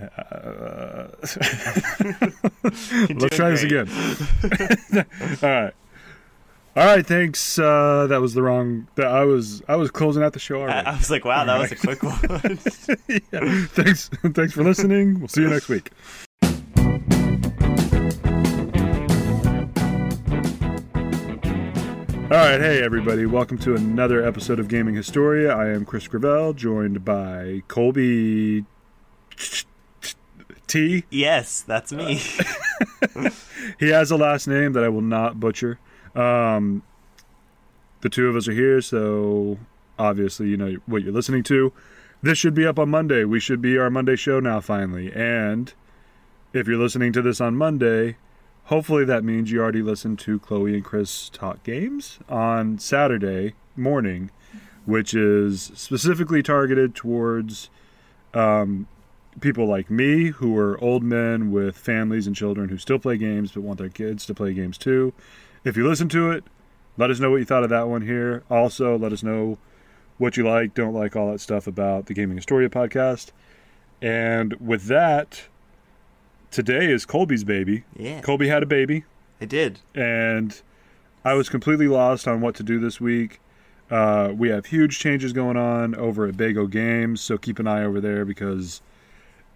Uh, let's try this again. All right. All right, thanks. Uh, that was the wrong. That I was I was closing out the show I, already. I was like, wow, that was a quick one. yeah. Thanks. Thanks for listening. We'll see you next week. All right, hey everybody, welcome to another episode of Gaming Historia. I am Chris Gravel, joined by Colby T. yes, that's me. He has a last name that I will not butcher. Um, the two of us are here, so obviously you know what you're listening to. This should be up on Monday. We should be our Monday show now, finally. And if you're listening to this on Monday, hopefully that means you already listened to Chloe and Chris talk games on Saturday morning, which is specifically targeted towards um, people like me who are old men with families and children who still play games but want their kids to play games too. If you listen to it, let us know what you thought of that one here. Also, let us know what you like, don't like, all that stuff about the Gaming Historia podcast. And with that, today is Colby's baby. yeah, Colby had a baby, I did. and I was completely lost on what to do this week. Uh, we have huge changes going on over at Bago Games, so keep an eye over there because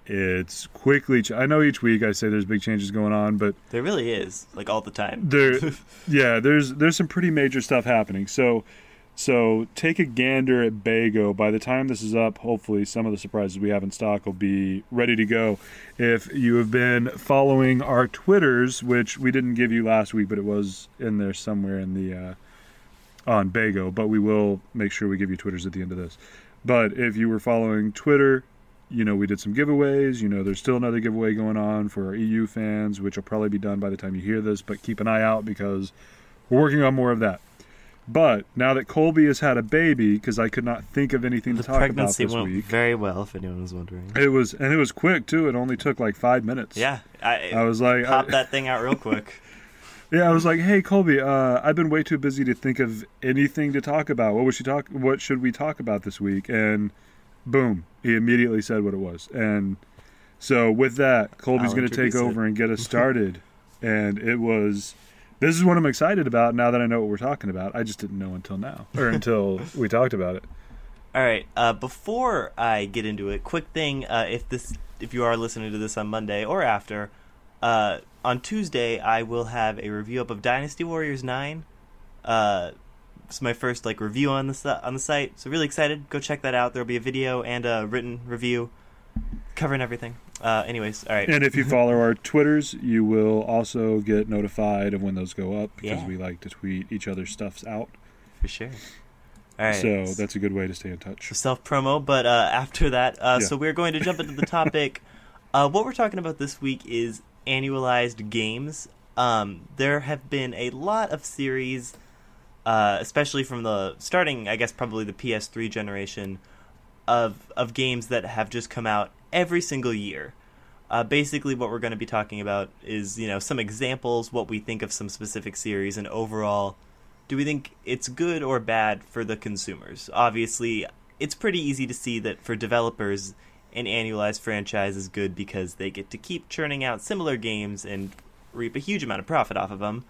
it's quickly. Ch- I know each week I say there's big changes going on, but There really is, like all the time. there, yeah, there's there's some pretty major stuff happening. So, so take a gander at Bago. By the time this is up, hopefully some of the surprises we have in stock will be ready to go. If you have been following our Twitters, which we didn't give you last week, but it was in there somewhere in the uh, on Bago, but we will make sure we give you Twitters at the end of this. But if you were following Twitter, you know we did some giveaways. You know there's still another giveaway going on for our EU fans, which will probably be done by the time you hear this. But keep an eye out because we're working on more of that. But now that Colby has had a baby, because I could not think of anything The to talk about this went week, very well, if anyone was wondering. it was and it was quick too. It only took like five minutes. Yeah, I, I was like, pop I- that thing out real quick. Yeah, I was like, "Hey, Colby, uh, I've been way too busy to think of anything to talk about. What you talk? What should we talk about this week?" And boom, he immediately said what it was. And so with that, Colby's going to take over and get us started. and it was. This is what I'm excited about now that I know what we're talking about. I just didn't know until now, or until we talked about it. All right. Uh, before I get into it, quick thing: uh, if this, if you are listening to this on Monday or after, uh, on Tuesday I will have a review up of Dynasty Warriors Nine. It's my first like review on the on the site, so really excited. Go check that out. There'll be a video and a written review covering everything. Uh, anyways, all right. And if you follow our Twitters, you will also get notified of when those go up because Yeah. we like to tweet each other's stuffs out. for sure. All right. So that's a good way to stay in touch. self promo, but uh, after that, uh, Yeah. so we're going to jump into the topic. uh, what we're talking about this week is annualized games. Um, there have been a lot of series, uh, especially from the starting, I guess, probably the PS3 generation, of of games that have just come out every single year. Uh, basically, what we're going to be talking about is you know some examples, what we think of some specific series, and overall do we think it's good or bad for the consumers? Obviously, it's pretty easy to see that for developers, an annualized franchise is good because they get to keep churning out similar games and reap a huge amount of profit off of them.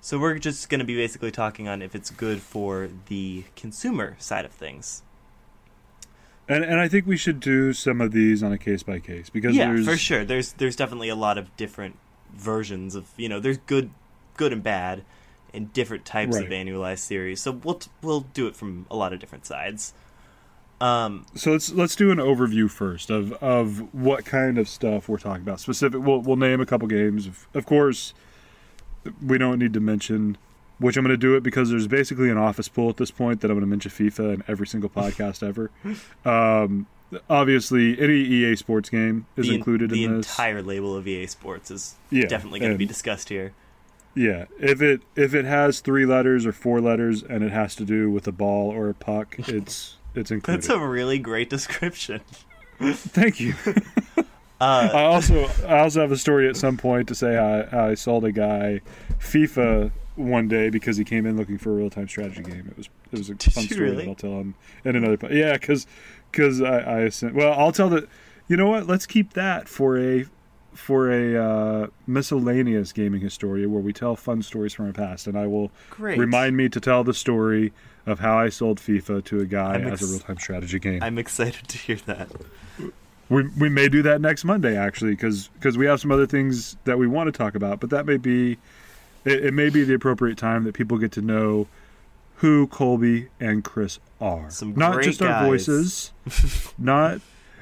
So we're just going to be basically talking on if it's good for the consumer side of things. And and I think we should do some of these on a case by case because yeah, there's for sure. There's there's definitely a lot of different versions of you know there's good good and bad and different types of annualized series. So we'll t- we'll do it from a lot of different sides. Um, So let's let's do an overview first of of what kind of stuff we're talking about. Specific, we'll we'll name a couple games. Of, of course, we don't need to mention which I'm going to do it because there's basically an office pool at this point that I'm going to mention FIFA in every single podcast ever. Um, obviously, any EA Sports game is the, included the in this. entire label of EA Sports is Yeah, definitely going to be discussed here. Yeah, if it if it has three letters or four letters and it has to do with a ball or a puck, it's it's included. That's a really great description. Thank you. Uh, I also I also have a story at some point to say how I, I sold a guy FIFA one day because he came in looking for a real time strategy game. It was it was a fun story really? that I'll tell him in another. po- Yeah, because because I, I sent. Well, I'll tell the. You know what? Let's keep that for a for a uh, miscellaneous gaming historia where we tell fun stories from our past, and I will Great. remind me to tell the story of how I sold FIFA to a guy I'm as a real time strategy game. I'm excited to hear that. We, we may do that next Monday actually because because we have some other things that we want to talk about, but that may be it, it may be the appropriate time that people get to know who Colby and Chris are. Some not just our voices, not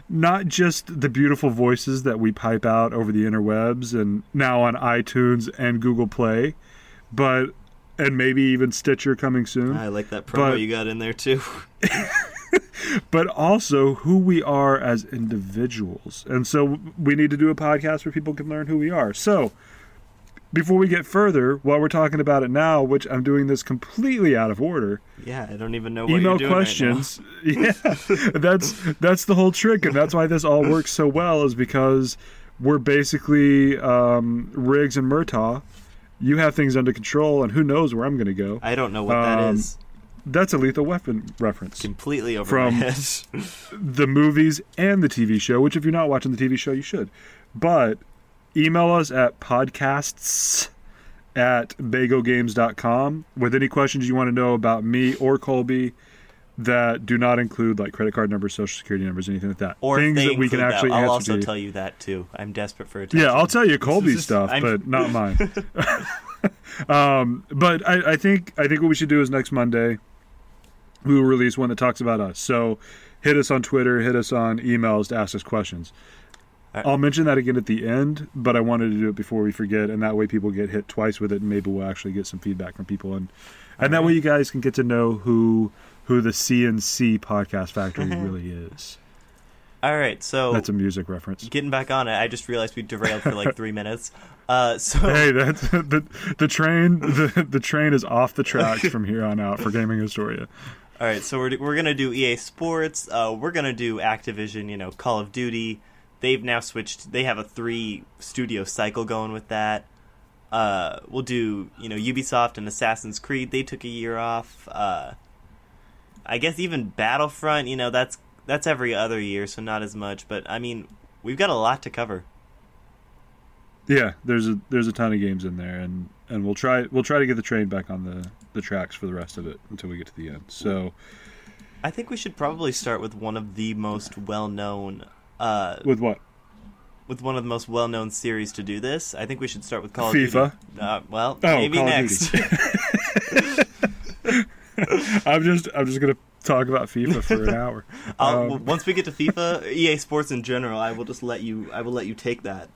not just the beautiful voices that we pipe out over the interwebs and now on iTunes and Google Play, but and maybe even Stitcher coming soon. I like that promo But- you got in there too. but also who we are as individuals. And so we need to do a podcast where people can learn who we are. So before we get further, while we're talking about it now, which I'm doing this completely out of order, yeah, I don't even know what email you're doing right questions. yeah, that's that's the whole trick, and that's why this all works so well. Is because we're basically um, Riggs and Murtaugh. You have things under control, and who knows where I'm going to go. I don't know what that Um, is. That's a Lethal Weapon reference. Completely over from- the movies and the TV show, which if you're not watching the TV show, you should. But email us at podcasts at bagogames.com with any questions you want to know about me or Colby that do not include like credit card numbers, social security numbers, anything like that. Or Things that we can actually that, I'll also tell you that too. I'm desperate for attention. Yeah, I'll tell you Colby's stuff, I'm- but not mine. um, but I, I think I think what we should do is next Monday we will release one that talks about us. So hit us on Twitter, hit us on emails to ask us questions. Right. I'll mention that again at the end, but I wanted to do it before we forget, and that way people get hit twice with it, and maybe we'll actually get some feedback from people, and and that way you guys can get to know who who the CNC Podcast Factory really is. All right, so That's a music reference. getting back on it, I just realized we derailed for like three minutes. Uh, so Hey, that's the the train. The the train is off the tracks from here on out for Gaming Historia. All right, so we're, we're gonna do EA Sports. Uh, we're gonna do Activision. You know, Call of Duty. They've now switched. They have a three studio cycle going with that. Uh, we'll do you know Ubisoft and Assassin's Creed. They took a year off. Uh, I guess even Battlefront. You know that's that's every other year, so not as much. But I mean, we've got a lot to cover. Yeah, there's a there's a ton of games in there, and and we'll try we'll try to get the train back on the the tracks for the rest of it until we get to the end. So I think we should probably start with one of the most well known. Uh, with what? with one of the most well-known series to do this. I think we should start with Call FIFA? of Duty. Uh, well, Oh, maybe Call next. I'm just I'm just gonna talk about FIFA for an hour. I'll, Um, once we get to FIFA, EA Sports in general, I will just let you. I will let you take that.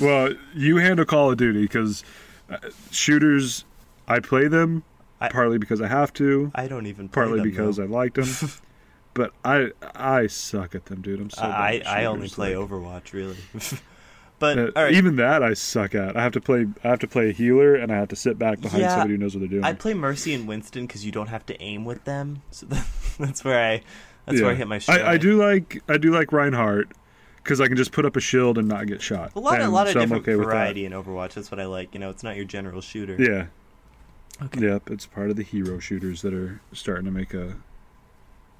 well, you handle Call of Duty because uh, shooters, I play them I- partly because I have to, I don't even. Play partly them, because though. I liked them. but I I suck at them, dude. I'm so. bad I I only play like- Overwatch, really. but Uh, all right, Even that I suck at. I have to play. I have to play a healer, and I have to sit back behind Yeah, somebody who knows what they're doing. I play Mercy and Winston because you don't have to aim with them. So that's where I. That's where I hit my stride. I, I do like. I do like Reinhardt because I can just put up a shield and not get shot. a lot, a lot of so different okay variety in Overwatch. That's what I like. You know, it's not your general shooter. Yeah. Okay. Yep, it's part of the hero shooters that are starting to make a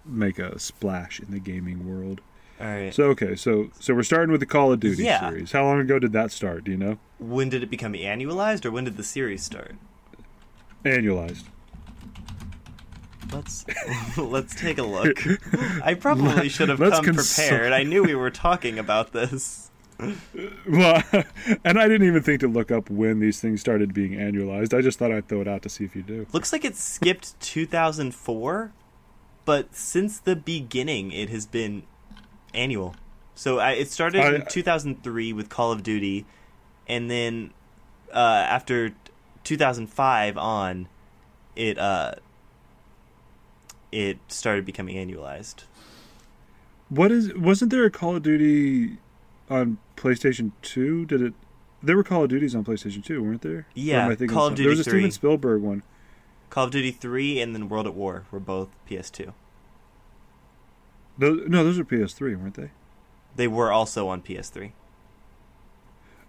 make a splash in the gaming world. All right. So okay, so so we're starting with the Call of Duty Yeah. series. How long ago did that start? Do you know? when did it become annualized, or when did the series start? Annualized. Let's let's take a look. I probably should have come prepared. I knew we were talking about this. Well, and I didn't even think to look up when these things started being annualized. I just thought I'd throw it out to see if you do. Looks like it skipped 2004, but since the beginning, it has been annual. So I, it started I- in 2003 with Call of Duty, and then uh, after 2005 on, it uh, it started becoming annualized. What is? Wasn't there a Call of Duty on PlayStation Two? Did it? There were Call of Duties on PlayStation Two, weren't there? Yeah, Call of Duty There was a 3. Steven Spielberg one. Call of Duty 3 and then World at War were both PS2. Those, no, those were PS3, weren't they? They were also on PS3.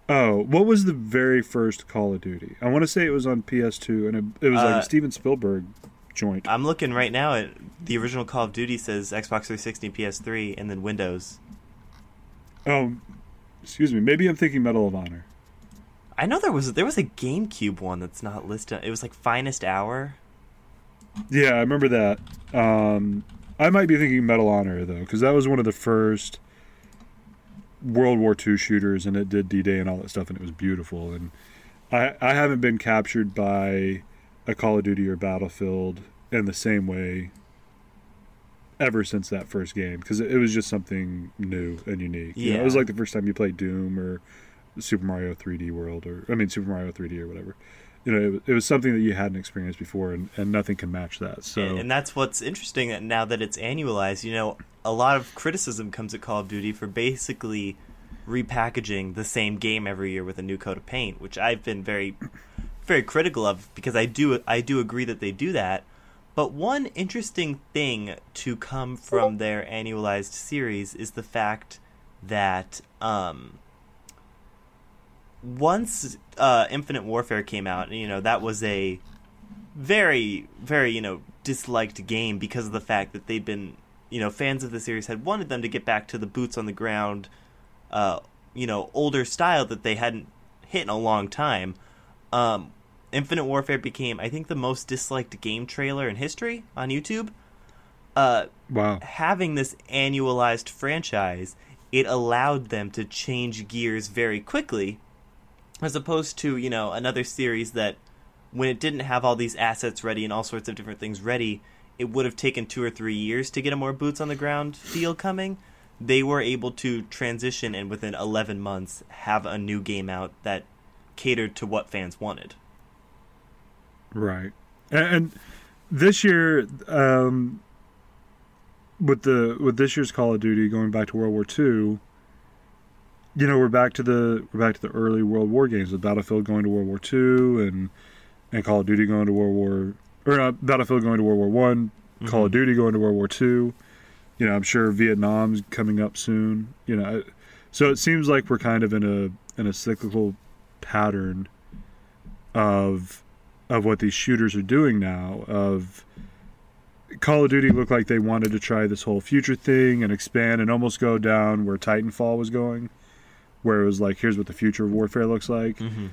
Oh, what was the very first Call of Duty? I want to say it was on PS2, and it, it was like Uh, a Steven Spielberg joint. I'm looking right now at the original Call of Duty says Xbox 360, PS3, and then Windows. Oh, excuse me. Maybe I'm thinking Medal of Honor. I know there was there was a GameCube one that's not listed. It was like Finest Hour. Yeah, I remember that. Um, I might be thinking Medal of Honor though, because that was one of the first World War II shooters, and it did D-Day and all that stuff, and it was beautiful. And I I haven't been captured by a Call of Duty or Battlefield in the same way ever since that first game because it was just something new and unique. You know, it was like the first time you played Doom or Super Mario 3D World, or I mean Super Mario 3D or whatever. You know, it, was- it was something that you hadn't experienced before, and, and nothing can match that. So And, and that's what's interesting that now that it's annualized, you know, a lot of criticism comes at Call of Duty for basically repackaging the same game every year with a new coat of paint, which I've been very very critical of because I do I do agree that they do that. But one interesting thing to come from their annualized series is the fact that um, once uh, Infinite Warfare came out, you know that was a very very you know disliked game because of the fact that they'd been you know fans of the series had wanted them to get back to the boots on the ground uh you know older style that they hadn't hit in a long time. Um infinite warfare became i think the most disliked game trailer in history on youtube uh wow, having this annualized franchise, it allowed them to change gears very quickly, as opposed to you know another series that, when it didn't have all these assets ready and all sorts of different things ready, it would have taken two or three years to get a more boots on the ground feel coming. They were able to transition and within 11 months have a new game out that catered to what fans wanted. Right. And, this year, um, with the with this year's Call of Duty going back to World War II, you know, we're back to the we're back to the early World War games with Battlefield going to World War II and and Call of Duty going to World War or not, Battlefield going to World War One, Call of Duty going to World War Two. You know, I'm sure Vietnam's coming up soon. You know, so it seems like we're kind of in a in a cyclical pattern of of what these shooters are doing now. Of Call of Duty looked like they wanted to try this whole future thing and expand and almost go down where Titanfall was going, where it was like, here's what the future of warfare looks like. Mm-hmm.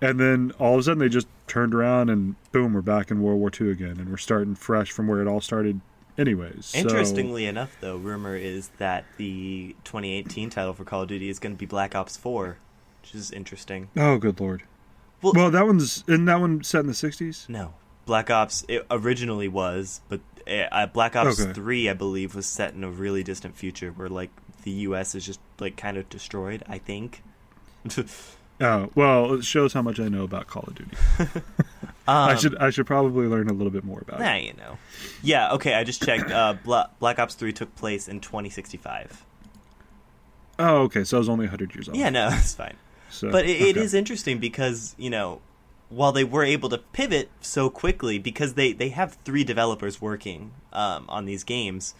And then all of a sudden they just turned around and boom, we're back in World War II again, and we're starting fresh from where it all started, anyways. So- Interestingly enough, though, rumor is that the 2018 title for Call of Duty is going to be Black Ops 4, which is interesting. oh, good lord. Well- Well, that one's isn't that one set in the '60s? No, Black Ops it originally was, but uh, Black Ops Okay. 3, I believe, was set in a really distant future where like the U.S. is just like kind of destroyed. I think. Oh, well, it shows how much I know about Call of Duty. Um, I should I should probably learn a little bit more about Nah, it. you know. Yeah. Okay. I just checked. Uh, Bla- Black Ops 3 took place in 2065. Oh, okay, so I was only 100 years old. Yeah. No, it's fine. So, But it, it okay. is interesting because you know, while they were able to pivot so quickly because they they have three developers working um, on these games,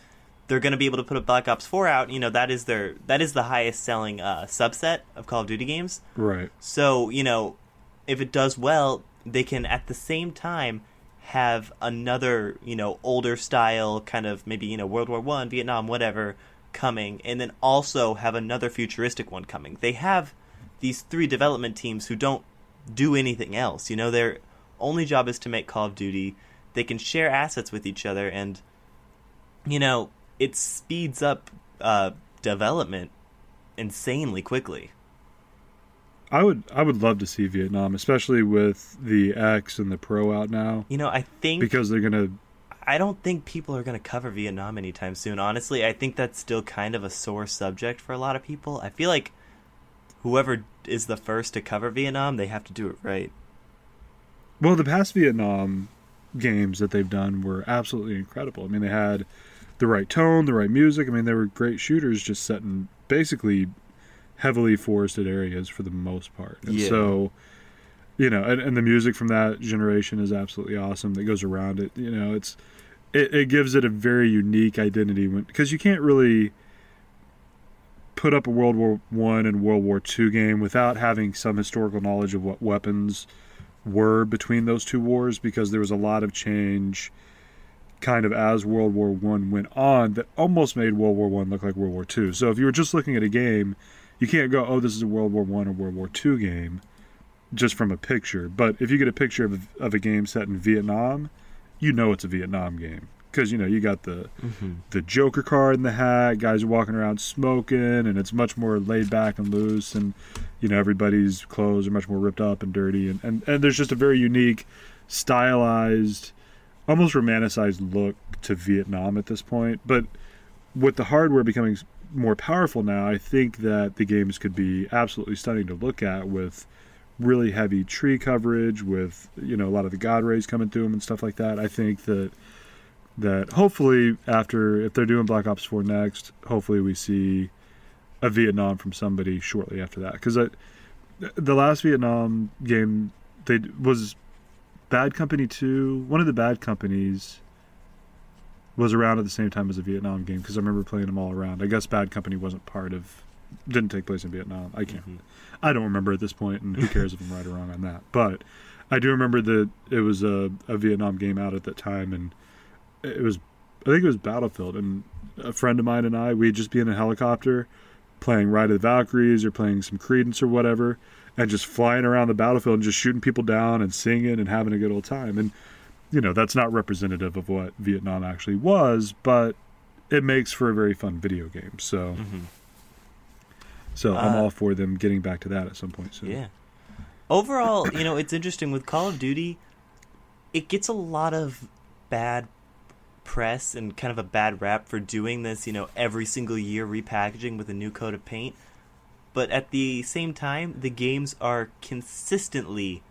they're going to be able to put a Black Ops Four out. You know that is their that is the highest selling uh, subset of Call of Duty games. right. So you know, if it does well, they can at the same time have another you know older style kind of maybe you know World War One, Vietnam, whatever coming, and then also have another futuristic one coming. They have these three development teams who don't do anything else. You know, their only job is to make Call of Duty. They can share assets with each other, and you know, it speeds up uh, development insanely quickly. I would I would love to see Vietnam, especially with the X and the Pro out now, You know, I think because they're gonna. I don't think people are going to cover Vietnam anytime soon. Honestly, I think that's still kind of a sore subject for a lot of people. I feel like whoever is the first to cover Vietnam, they have to do it right. Well, the past Vietnam games that they've done were absolutely incredible. I mean, they had the right tone, the right music. I mean, they were great shooters, just set in basically heavily forested areas for the most part. And Yeah. so, you know, and, and the music from that generation is absolutely awesome. That goes around it. You know, it's it, it gives it a very unique identity because you can't really put up a World War One and World War Two game without having some historical knowledge of what weapons were between those two wars because there was a lot of change kind of as World War One went on that almost made World War One look like World War Two. So if you were just looking at a game, you can't go, "Oh, this is a World War One or World War Two game," just from a picture. But if you get a picture of of a game set in Vietnam, you know it's a Vietnam game because you know you got the Mm-hmm. the Joker card in the hat, guys are walking around smoking, and it's much more laid back and loose, and you know everybody's clothes are much more ripped up and dirty, and and, and there's just a very unique, stylized, almost romanticized look to Vietnam at this point. But with the hardware becoming more powerful now, I think that the games could be absolutely stunning to look at with really heavy tree coverage, with you know a lot of the god rays coming through them and stuff like that. I think that that hopefully after if they're doing Black Ops 4 next, hopefully we see a Vietnam from somebody shortly after that because the last Vietnam game they was Bad Company 2. One of the Bad Companies was around at the same time as the Vietnam game because I remember playing them all around. I guess Bad Company wasn't part of didn't take place in Vietnam. I can't Mhm. I don't remember at this point, and who cares if I'm right or wrong on that. But I do remember that it was a, a Vietnam game out at that time, and it was, I think it was Battlefield, and a friend of mine and I, we'd just be in a helicopter playing Ride of the Valkyries or playing some Creedence or whatever, and just flying around the battlefield and just shooting people down and singing and having a good old time. And, you know, that's not representative of what Vietnam actually was, but it makes for a very fun video game. So, Mhm. so I'm Uh, all for them getting back to that at some point soon. Yeah. Overall, you know, it's interesting with Call of Duty. It gets a lot of bad press and kind of a bad rap for doing this, you know, every single year repackaging with a new coat of paint. But at the same time, the games are consistently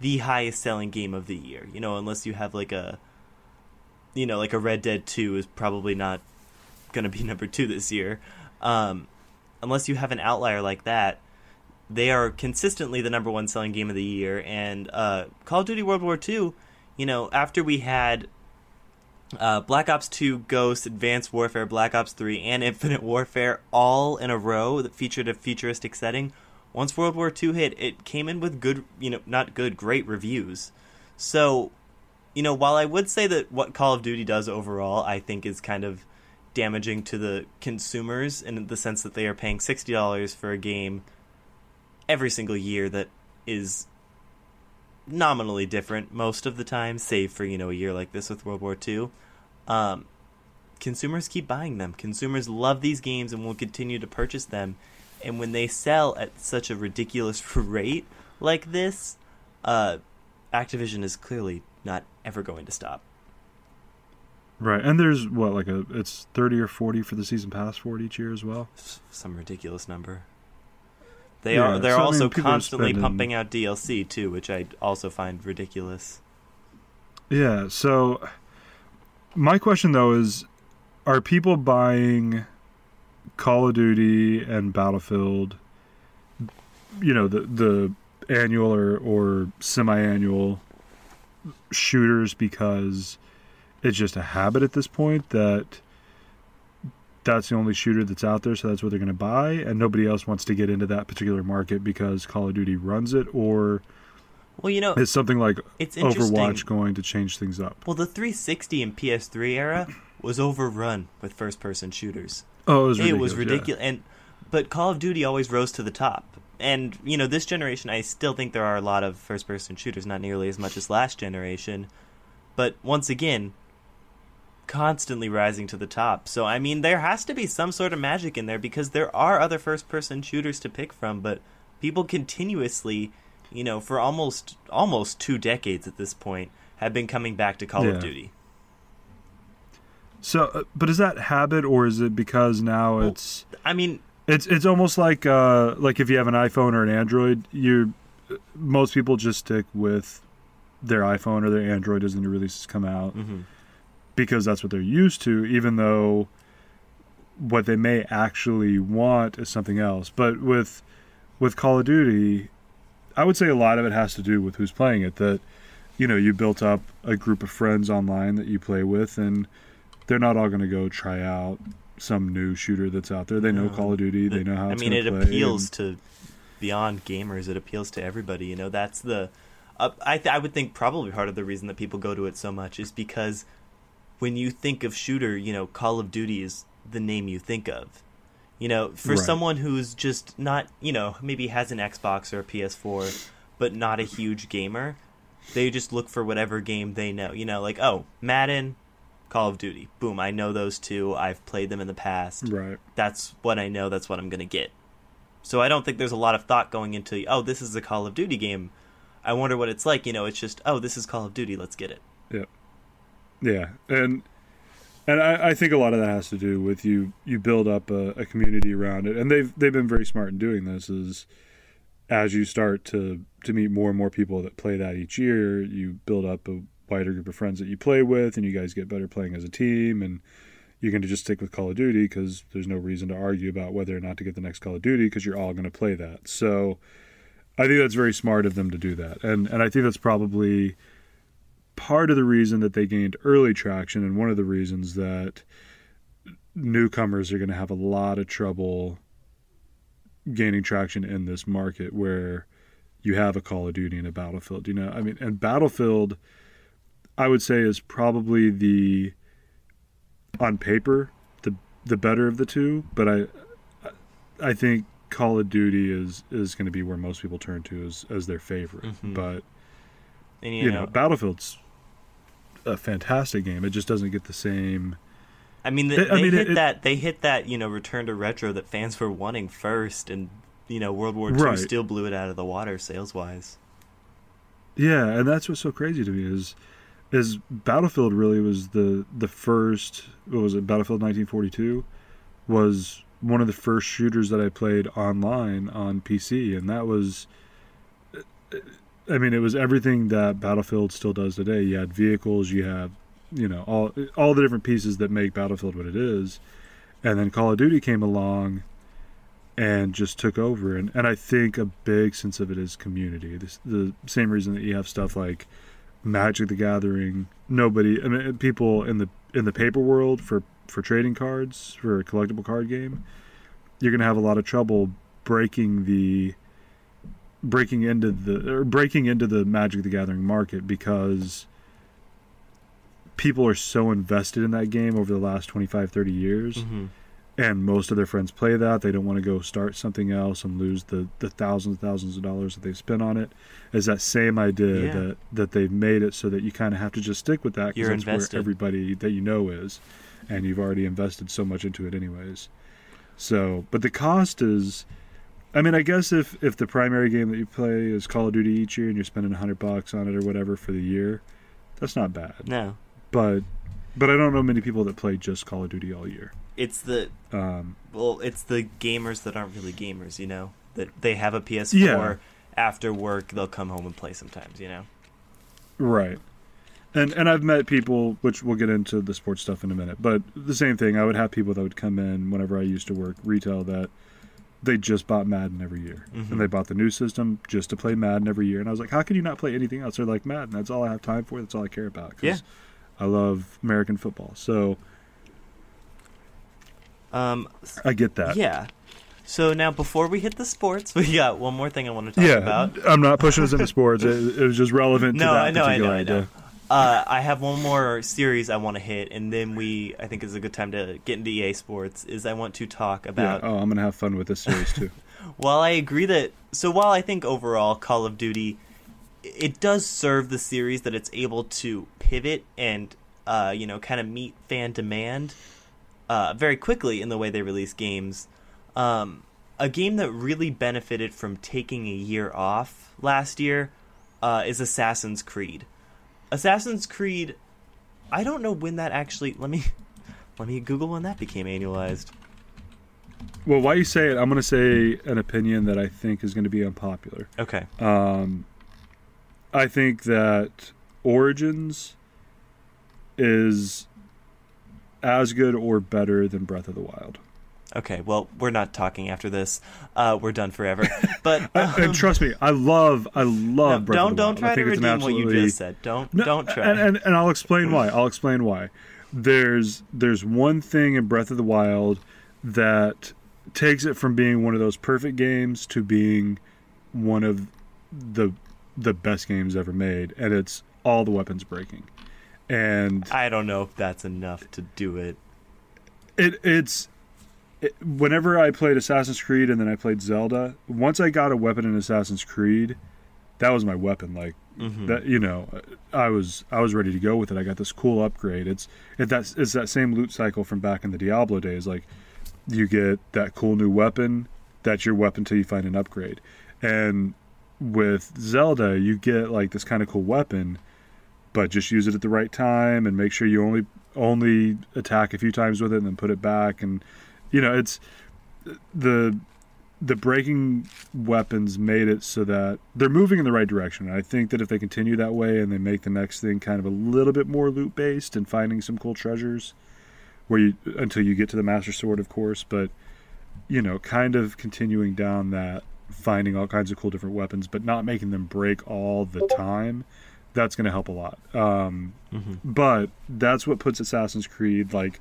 the highest selling game of the year. You know, unless you have like a you know, like a Red Dead 2 is probably not going to be number 2 this year. Um unless you have an outlier like that, they are consistently the number one selling game of the year. And uh, Call of Duty World War 2, you know, after we had uh, Black Ops 2, Ghost, Advanced Warfare, Black Ops 3, and Infinite Warfare all in a row that featured a futuristic setting. Once World War II hit, it came in with good, you know, not good, great reviews. So, you know, while I would say that what Call of Duty does overall, I think is kind of damaging to the consumers in the sense that they are paying $60 for a game every single year that is nominally different most of the time, save for, you know, a year like this with World War II. Um, consumers keep buying them. Consumers love these games and will continue to purchase them. And when they sell at such a ridiculous rate like this, uh, Activision is clearly not ever going to stop. Right, and there's what like a it's thirty or forty for the season pass for it each year as well. Some ridiculous number. They Yeah, are. They're so, I mean, also constantly spending- pumping out DLC too, which I also find ridiculous. Yeah. So my question though is, are people buying Call of Duty and Battlefield? You know the the annual or or semi-annual shooters because it's just a habit at this point that that's the only shooter that's out there so that's what they're going to buy and nobody else wants to get into that particular market because Call of Duty runs it or Well, you know, is something like it's. Overwatch going to change things up? Well, the 360 and PS3 era was overrun with first-person shooters. Oh, it was ridiculous. it ridiculous. was yeah. ridiculous, and but Call of Duty always rose to the top. And you know, this generation, I still think there are a lot of first-person shooters, not nearly as much as last generation, but once again, constantly rising to the top. So I mean, there has to be some sort of magic in there because there are other first-person shooters to pick from, but people continuously, you know, for almost almost two decades at this point, have been coming back to Call Yeah. of Duty. So, uh, but is that habit or is it because now Well, it's I mean, it's it's almost like uh like if you have an iPhone or an Android, you most people just stick with their iPhone or their Android as the new releases come out mhm. because that's what they're used to, even though what they may actually want is something else. But with with Call of Duty, I would say a lot of it has to do with who's playing it. That you know you built up a group of friends online that you play with, and they're not all going to go try out some new shooter that's out there. They know Call of Duty. They know how to play. I mean, it appeals and- to beyond gamers. It appeals to everybody. You know, that's the. Uh, I th- I would think probably part of the reason that people go to it so much is because when you think of shooter, you know, Call of Duty is the name you think of. You know, for Right. someone who's just not, you know, maybe has an Xbox or a PS4, but not a huge gamer, they just look for whatever game they know. You know, like, oh, Madden, Call of Duty. Boom, I know those two. I've played them in the past. Right. That's what I know. That's what I'm going to get. So I don't think there's a lot of thought going into, oh, this is a Call of Duty game. I wonder what it's like. You know, it's just, oh, this is Call of Duty. Let's get it. Yeah, Yeah. and and I, I think a lot of that has to do with you you build up a, a community around it, and they've they've been very smart in doing this. Is as you start to to meet more and more people that play that each year, you build up a wider group of friends that you play with, and you guys get better playing as a team, and you're going to just stick with Call of Duty because there's no reason to argue about whether or not to get the next Call of Duty because you're all going to play that. So I think that's very smart of them to do that, and and I think that's probably part of the reason that they gained early traction and one of the reasons that newcomers are going to have a lot of trouble gaining traction in this market where you have a Call of Duty and a Battlefield. You know, I mean, and Battlefield, I would say, is probably the on paper the the better of the two, but I I think Call of Duty is is going to be where most people turn to as as their favorite. Mhm. But And, you, know, Battlefield's a fantastic game. It just doesn't get the same. I mean, they, I mean, hit it- that. They hit that. You know, return to retro that fans were wanting first, and you know, World War II Right. still blew it out of the water sales wise. Yeah, and that's what's so crazy to me is is Battlefield really was the the first. What was it? Battlefield 1942 was one of the first shooters that I played online on PC, and that was. I mean, it was everything that Battlefield still does today. You had vehicles, you have, you know, all all the different pieces that make Battlefield what it is, and then Call of Duty came along, and just took over. And and I think a big sense of it is community. This, the same reason that you have stuff like Magic the Gathering. Nobody, I mean, people in the in the paper world for for trading cards for a collectible card game, you're gonna have a lot of trouble breaking the breaking into the or breaking into the Magic the Gathering market because people are so invested in that game over the last 25 30 years Mm-hmm. and most of their friends play that they don't want to go start something else and lose the the thousands and thousands of dollars that they've spent on it is that same idea Yeah. that that they've made it so that you kind of have to just stick with that because that's invested. where everybody that you know is and you've already invested so much into it anyways so but the cost is I mean, I guess if if the primary game that you play is Call of Duty each year and you're spending 100 bucks on it or whatever for the year, that's not bad. No, But but I don't know many people that play just Call of Duty all year. it's the Um, well, it's the gamers that aren't really gamers. You know, that they have a PS4 Yeah. after work. They'll come home and play sometimes. You know. Right. And and I've met people, which we'll get into the sports stuff in a minute, but the same thing. I would have people that would come in whenever I used to work retail that they just bought Madden every year, Mhm. and they bought the new system just to play Madden every year. And I was like, how can you not play anything else? They're like Madden. That's all I have time for. That's all I care about. Yeah. I love American football, so Um. I get that. Yeah. So now, before we hit the sports, we got one more thing I want to talk Yeah, about. I'm not pushing us into sports. It, it was just relevant to No, that I know, I know, particular I know. Uh, I have one more series I want to hit, and then we, I think, is a good time to get into EA Sports. Is I want to talk Yeah. about Oh, I'm gonna have fun with this series too. While I agree that so while I think overall Call of Duty it does serve the series that it's able to pivot and uh, you know kind of meet fan demand uh, very quickly in the way they release games. Um, a game that really benefited from taking a year off last year uh, is Assassin's Creed. Assassin's Creed. I don't know when that actually. Let me let me Google when that became annualized. well, while you say it, I'm gonna say an opinion that I think is gonna be unpopular. Okay. Um, I think that Origins is as good or better than Breath of the Wild. Okay, well, we're not talking after this. Uh, we're done forever. But um, and trust me, I love, I love no, Breath don't of the don't try to think it's an redeem what you absolutely- just said. Don't No, don't try. And, and, and I'll explain why. I'll explain why. There's there's one thing in Breath of the Wild that takes it from being one of those perfect games to being one of the the best games ever made, and it's all the weapons breaking. and I don't know if that's enough to do it. it it's it, whenever I played Assassin's Creed and then I played Zelda, once I got a weapon in Assassin's Creed, that was my weapon. Like Mhm. that, you know, I was I was ready to go with it. I got this cool upgrade. It's it that's it's that same loot cycle from back in the Diablo days. Like you get that cool new weapon, that's your weapon till you find an upgrade. And with Zelda, you get like this kind of cool weapon, but just use it at the right time and make sure you only only attack a few times with it and then put it back and you know, it's the the breaking weapons made it so that they're moving in the right direction. And I think that if they continue that way and they make the next thing kind of a little bit more loot based and finding some cool treasures, where you until you get to the Master Sword, of course, but you know, kind of continuing down that finding all kinds of cool different weapons, but not making them break all the time. That's going to help a lot. Um, Mhm. But that's what puts Assassin's Creed like.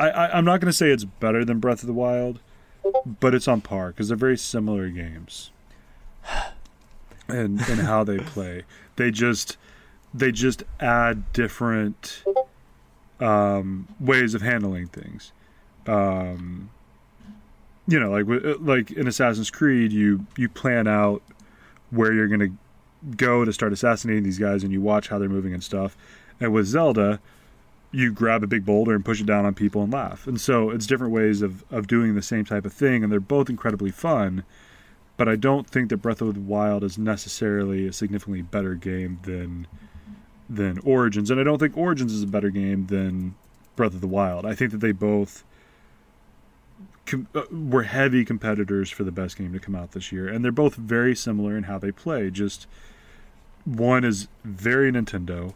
I, I I'm not going to say it's better than Breath of the Wild, but it's on par because they're very similar games. And and how they play, they just they just add different um, ways of handling things. Um, you know, like like in Assassin's Creed, you you plan out where you're going to go to start assassinating these guys, and you watch how they're moving and stuff. And with Zelda, you grab a big boulder and push it down on people and laugh. And so it's different ways of, of doing the same type of thing, and they're both incredibly fun. But I don't think that Breath of the Wild is necessarily a significantly better game than than Origins, and I don't think Origins is a better game than Breath of the Wild. I think that they both com- uh, were heavy competitors for the best game to come out this year, and they're both very similar in how they play. Just one is very Nintendo,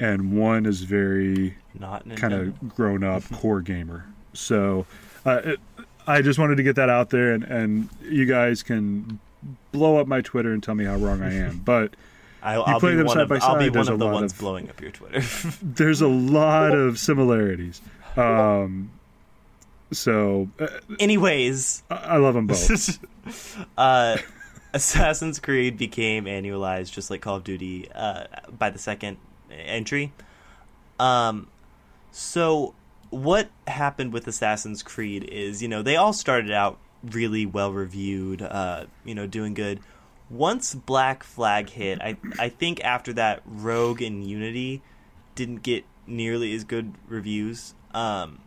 and one is very Not kind of grown up core gamer. So uh, it, I just wanted to get that out there, and, and you guys can blow up my Twitter and tell me how wrong I am. But I'll, I'll play be them one side of, by I'll be side, one there's of the ones of- blowing up your Twitter. there's a lot of similarities. Um, so uh, Anyways, I I love them both. uh, Assassin's Creed became annualized just like Call of Duty uh, by the second entry. Um, so what happened with Assassin's Creed is, you know, they all started out really well reviewed, uh, you know, doing good. Once Black Flag hit, I I think after that Rogue and Unity didn't get nearly as good reviews. Um,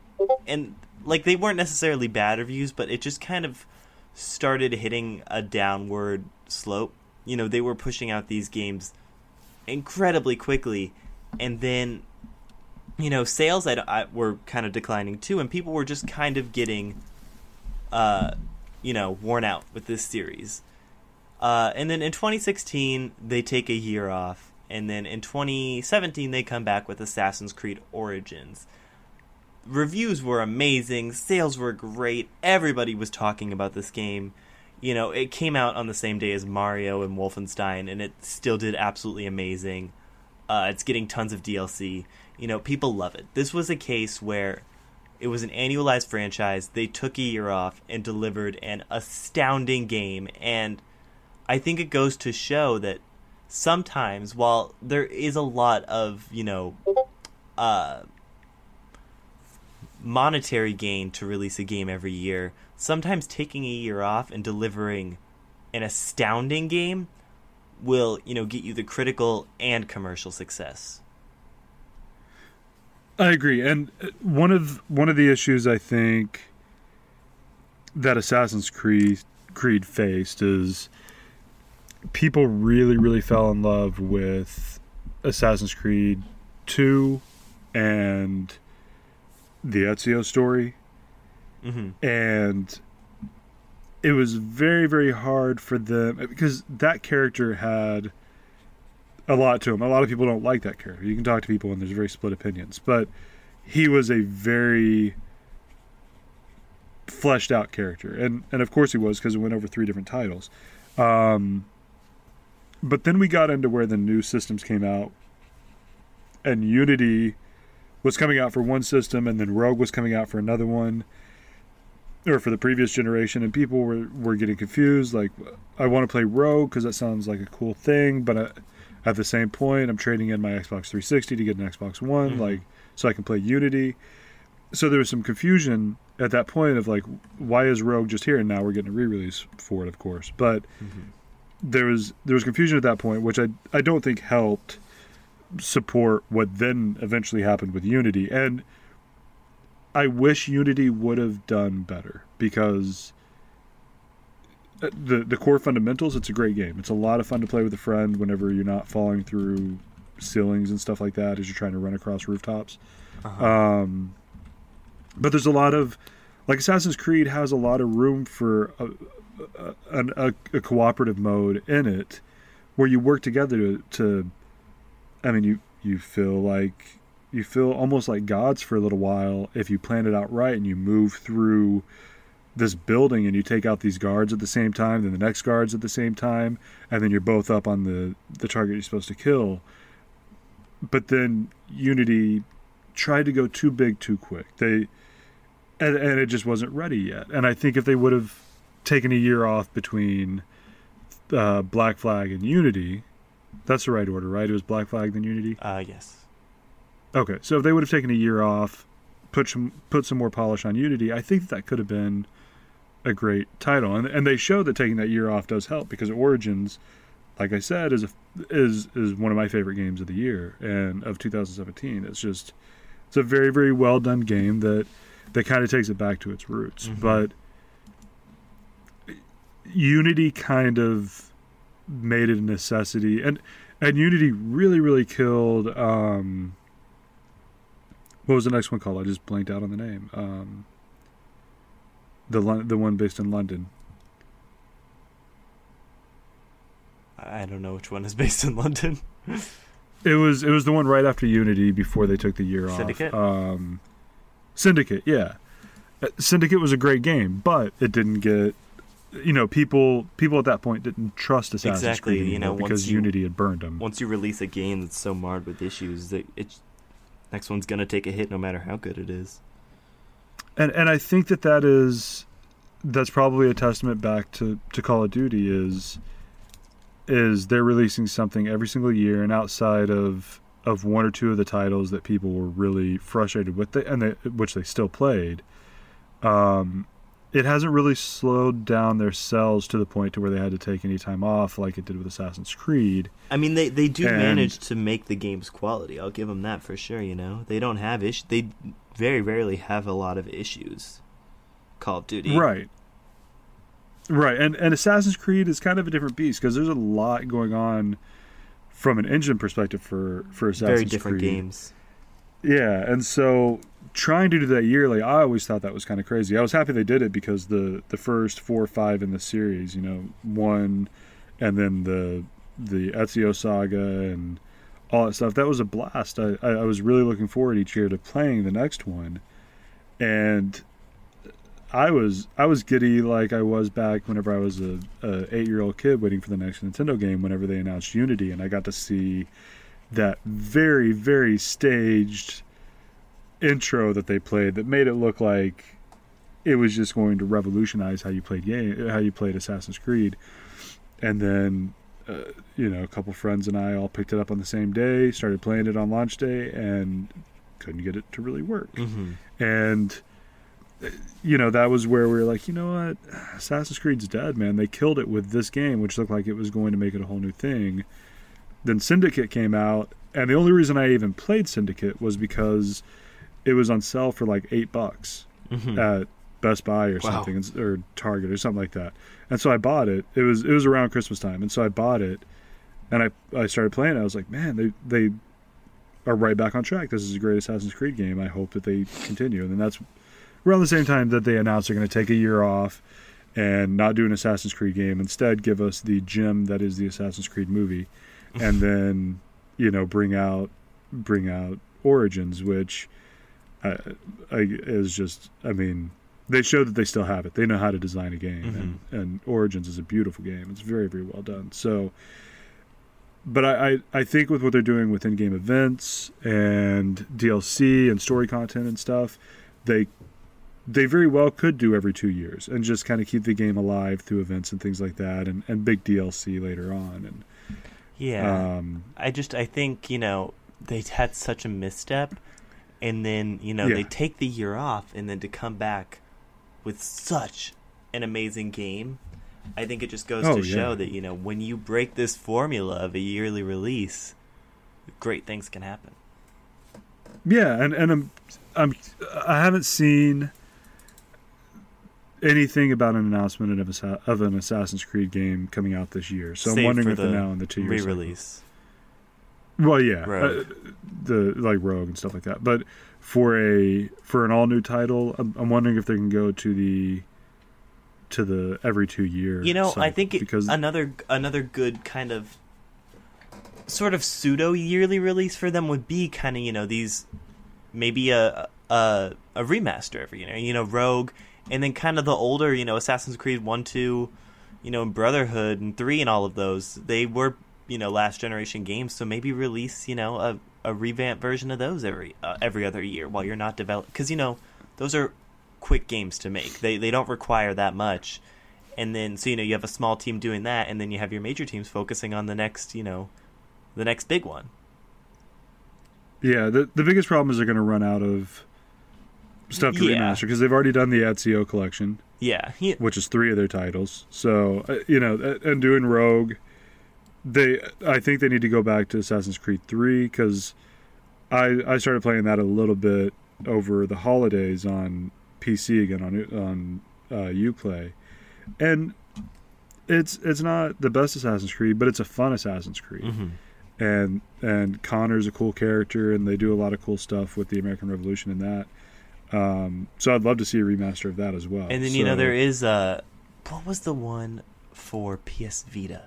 and like they weren't necessarily bad reviews, but it just kind of started hitting a downward slope. You know, they were pushing out these games incredibly quickly, and then you know sales I, I, were kind of declining too, and people were just kind of getting, uh, you know, worn out with this series. Uh, and then in 2016 they take a year off, and then in 2017 they come back with Assassin's Creed Origins reviews were amazing, sales were great, everybody was talking about this game. You know, it came out on the same day as Mario and Wolfenstein, and it still did absolutely amazing. Uh, it's getting tons of DLC. You know, people love it. This was a case where it was an annualized franchise. They took a year off and delivered an astounding game. And I think it goes to show that sometimes, while there is a lot of, you know, uh, monetary gain to release a game every year, sometimes taking a year off and delivering an astounding game will, you know, get you the critical and commercial success. I agree, and uh, one of one of the issues I think that Assassin's Creed Creed faced is people really, really fell in love with Assassin's Creed Two and the Ezio story, hmm and it was very, very hard for them because that character had a lot to him. A lot of people don't like that character. You can talk to people and there's very split opinions, but he was a very fleshed out character, and and of course he was because it went over three different titles. Um, but then we got into where the new systems came out, and Unity was coming out for one system, and then Rogue was coming out for another one, or for the previous generation, and people were were getting confused. Like, I want to play Rogue because that sounds like a cool thing, but I, At the same point, I'm trading in my Xbox 360 to get an Xbox One, Mhm. like so I can play Unity. So there was some confusion at that point of like, why is Rogue just here? And now we're getting a re-release for it, of course. But there was there was confusion at that point, which I I don't think helped support what then eventually happened with Unity. And I wish Unity would have done better because uh, the the core fundamentals. It's a great game. It's a lot of fun to play with a friend whenever you're not falling through ceilings and stuff like that as you're trying to run across rooftops. Uh-huh. Um, but there's a lot of like Assassin's Creed has a lot of room for a, a, a, a cooperative mode in it where you work together to, to I mean you you feel like you feel almost like gods for a little while if you plan it out right and you move through this building and you take out these guards at the same time then the next guards at the same time and then you're both up on the the target you're supposed to kill. But then unity tried to go too big too quick. They and, and it just wasn't ready yet. And i think if they would have taken a year off between uh, black flag and unity that's the right order right it was black flag then unity Uh, yes. Okay, so if they would have taken a year off, put some put some more polish on Unity, I think that could have been a great title. And and they show that taking that year off does help because Origins, like I said, is a, is is one of my favorite games of the year and of 2017. It's just it's a very very well done game that that kind of takes it back to its roots. Mhm. But Unity kind of made it a necessity and and Unity really really killed um what was the next one called? I just blanked out on the name. Um, the the one based in London. I don't know which one is based in London. It was it was the one right after Unity before they took the year Syndicate? off. Um, Syndicate, yeah. Uh, Syndicate was a great game, but it didn't get. You know, people people at that point didn't trust Assassin's Exactly, Creed you know, because you- Unity had burned them. Once you release a game that's so marred with issues, that it's next one's gonna take a hit no matter how good it is. and and I think that that is that's probably a testament back to to Call of Duty is is they're releasing something every single year and outside of of one or two of the titles that people were really frustrated with the, and they, which they still played um it hasn't really slowed down their sales to the point to where they had to take any time off like it did with Assassin's Creed I mean, they they do And- manage to make the game's quality. I'll give them that for sure. You know, they don't have ish. They very rarely have a lot of issues. Call of Duty, Right. Right. And and Assassin's Creed is kind of a different beast because there's a lot going on from an engine perspective for for Assassin's Creed. Very different Creed. games. Yeah, and so trying to do that yearly, I always thought that was kind of crazy. I was happy they did it because the the first four or five in the series, you know, one, and then the the Ezio saga and all that stuff. That was a blast. I, I, was really looking forward each year to playing the next one, and I was I was giddy like I was back whenever I was a, a eight year old kid waiting for the next Nintendo game whenever they announced Unity, and I got to see that very very staged intro that they played that made it look like it was just going to revolutionize how you played game how you played Assassin's Creed. And then uh, you know a couple friends and I all picked it up on the same day started playing it on launch day and couldn't get it to really work. Hmm and you know that was where we were like you know what? Assassin's creed's dead man. They killed it with this game which looked like it was going to make it a whole new thing. Then syndicate came out and the only reason i even played syndicate was because it was on sale for like eight bucks hmm at best buy or Wow. something or target or something like that. And so i bought it. It was it was around christmas time and so i bought it and i i started playing it. I was like man they they are right back on track. This is a great assassin's creed game. I hope that they continue. And then that's around the same time that they announced they're going to take a year off and not do an assassin's creed game instead give us the gem that is the assassin's creed movie and then you know bring out bring out origins which uh, I, is just i mean they show that they still have it. They know how to design a game and, and origins is a beautiful game. It's very very well done. So but I, I, I think with what they're doing with in-game events and DLC and story content and stuff, they they very well could do every two years and just kind of keep the game alive through events and things like that and, and big DLC later on and Yeah. Um, I just I think you know they had such a misstep, and then you know Yeah. they take the year off, and then to come back with such an amazing game, I think it just goes Oh, to yeah. show that you know when you break this formula of a yearly release, great things can happen. Yeah, and and I'm, I'm I haven't seen anything about an announcement of, of an Assassin's Creed game coming out this year. So I'm wondering if the now in the two years. Re-release. Well, yeah, uh, the like Rogue and stuff like that. But for a for an all new title, I'm, I'm wondering if they can go to the to the every two years. You know, I think it, because another another good kind of sort of pseudo yearly release for them would be kind of you know these maybe a a a remaster every year. You know, Rogue, and then kind of the older you know Assassin's Creed one, two, you know, and Brotherhood and three and all of those. They were you know last generation games, so maybe release you know a a revamped version of those every uh, every other year while you're not develop because you know those are quick games to make. They they don't require that much. And then so you know you have a small team doing that and then you have your major teams focusing on the next, you know, the next big one. yeah, the the biggest problem is they're going to run out of stuff to Yeah. remaster because they've already done the Ezio collection. Yeah. He, which is three of their titles. So uh, you know, uh, and doing Rogue, they I think they need to go back to Assassin's Creed three because I I started playing that a little bit over the holidays on PC again on on uh, UPlay, and it's it's not the best Assassin's Creed, but it's a fun Assassin's Creed Mhm. and and Connor's a cool character, and they do a lot of cool stuff with the American Revolution in that. Um, so I'd love to see a remaster of that as well. And then you know there is uh what was the one for PS Vita?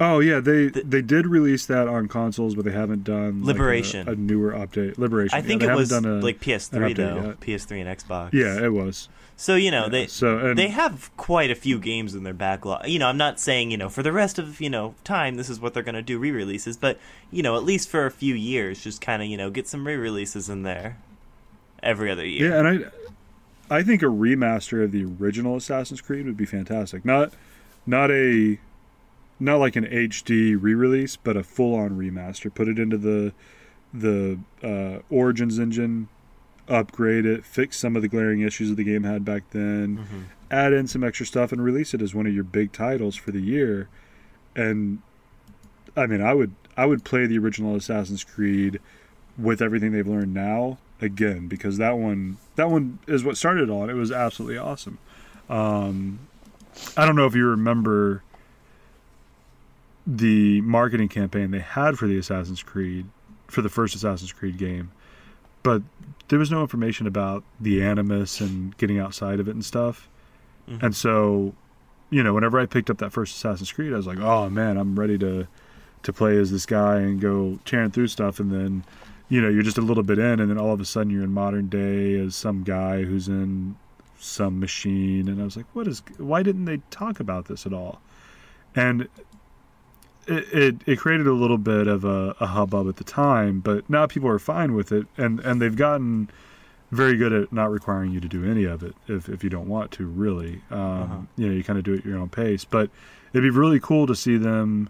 Oh yeah, they The- they did release that on consoles, but they haven't done like, a- Liberation. a, newer update. Liberation. I think they it was done a, like PS3 though, yet. PS3 and Xbox. Yeah, it was. So you know Yeah, they so they have quite a few games in their backlog. You know, I'm not saying you know for the rest of you know time this is what they're gonna do re-releases, but you know at least for a few years, just kind of you know get some re-releases in there every other year. yeah, and I I think a remaster of the original Assassin's Creed would be fantastic. Not not a not like an HD re-release, but a full-on remaster. Put it into the the uh, Origins engine, upgrade it, fix some of the glaring issues that the game had back then. Mhm. add in some extra stuff and release it as one of your big titles for the year. And I mean, I would I would play the original Assassin's Creed with everything they've learned now again because that one that one is what started it all. and It was absolutely awesome. Um, I don't know if you remember the marketing campaign they had for the Assassin's Creed for the first Assassin's Creed game, but there was no information about the animus and getting outside of it and stuff. Mhm. And so, you know, whenever I picked up that first Assassin's Creed, I was like, "Oh man, I'm ready to to play as this guy and go tearing through stuff." And then, you know, you're just a little bit in, and then all of a sudden you're in modern day as some guy who's in some machine, and I was like, "What is? Why didn't they talk about this at all?" And it, it, it created a little bit of a, a hubbub at the time, but now people are fine with it, and, and they've gotten very good at not requiring you to do any of it if, if you don't want to, really. Um, Uh-huh. You know, you kind of do it at your own pace. But it'd be really cool to see them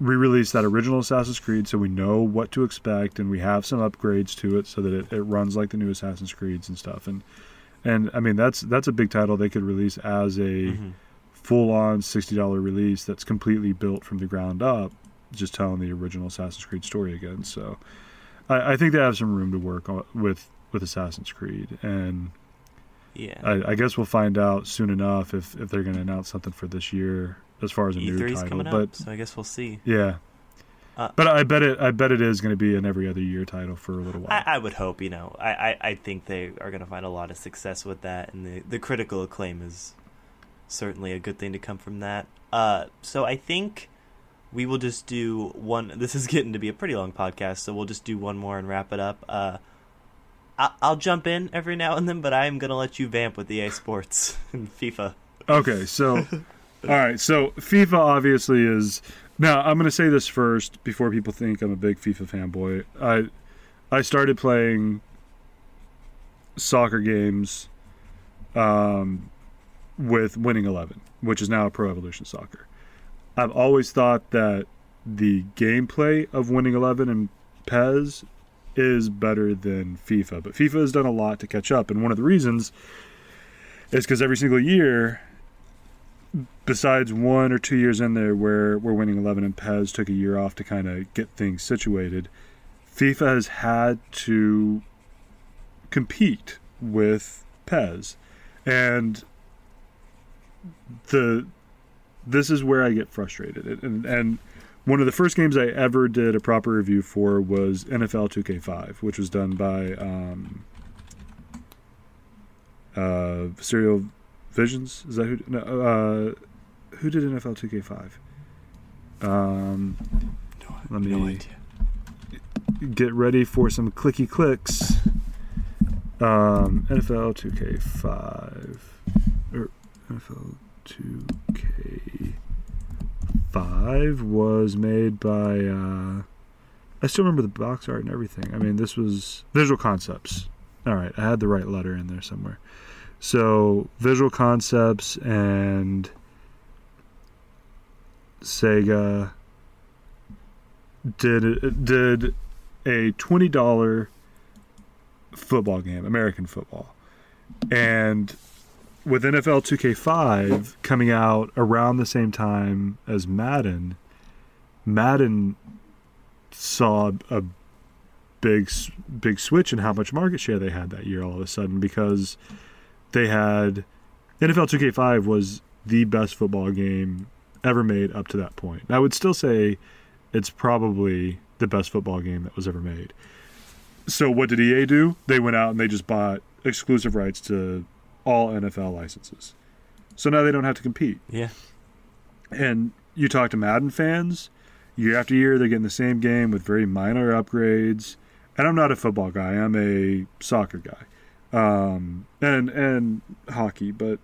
re release that original Assassin's Creed so we know what to expect and we have some upgrades to it so that it, it runs like the new Assassin's Creeds and stuff. And and I mean that's that's a big title they could release as a Mhm. Full on sixty dollar release that's completely built from the ground up, just telling the original Assassin's Creed story again. So I, I think they have some room to work on, with with Assassin's Creed, and Yeah. I, I guess we'll find out soon enough if, if they're going to announce something for this year as far as a new E3's title. coming But up, so I guess we'll see. yeah, Uh, but I bet it I bet it is going to be an every other year title for a little while. I, I would hope, you know, I, I, I think they are going to find a lot of success with that, and the, the critical acclaim is certainly a good thing to come from that. Uh, so I think we will just do one. This is getting to be a pretty long podcast, so we'll just do one more and wrap it up. Uh, I, I'll jump in every now and then, but I am going to let you vamp with EA Sports and FIFA. Okay, so all right, so FIFA obviously is now. I'm going to say this first before people think I'm a big FIFA fanboy. I I started playing soccer games um, with Winning Eleven, which is now a Pro Evolution Soccer. I've always thought that the gameplay of Winning Eleven and PES is better than FIFA, but FIFA has done a lot to catch up, and one of the reasons is because every single year, besides one or two years in there where we're Winning Eleven and PES took a year off to kind of get things situated, FIFA has had to compete with PES, and the this is where I get frustrated, and and one of the first games I ever did a proper review for was NFL 2K5, which was done by um, uh, Serial Visions. Is that who? No, uh, who did NFL 2K5? Um, No, Let no me- idea. get ready for some clicky clicks. Um, NFL 2K5 or NFL 2K5 was made by. Uh, I still remember the box art and everything. I mean, this was Visual Concepts. All right, I had the right letter in there somewhere. So Visual Concepts and Sega did did a twenty dollar football game, American football, and with NFL 2K5 coming out around the same time as Madden, Madden saw a big big switch in how much market share they had that year all of a sudden because they had NFL 2K5 was the best football game ever made up to that point. I would still say it's probably the best football game that was ever made. So what did EA do? They went out and they just bought exclusive rights to all NFL licenses. So now they don't have to compete. Yeah. And you talk to Madden fans, year after year they're getting the same game with very minor upgrades. And I'm not a football guy. I'm a soccer guy. Um, and and hockey, but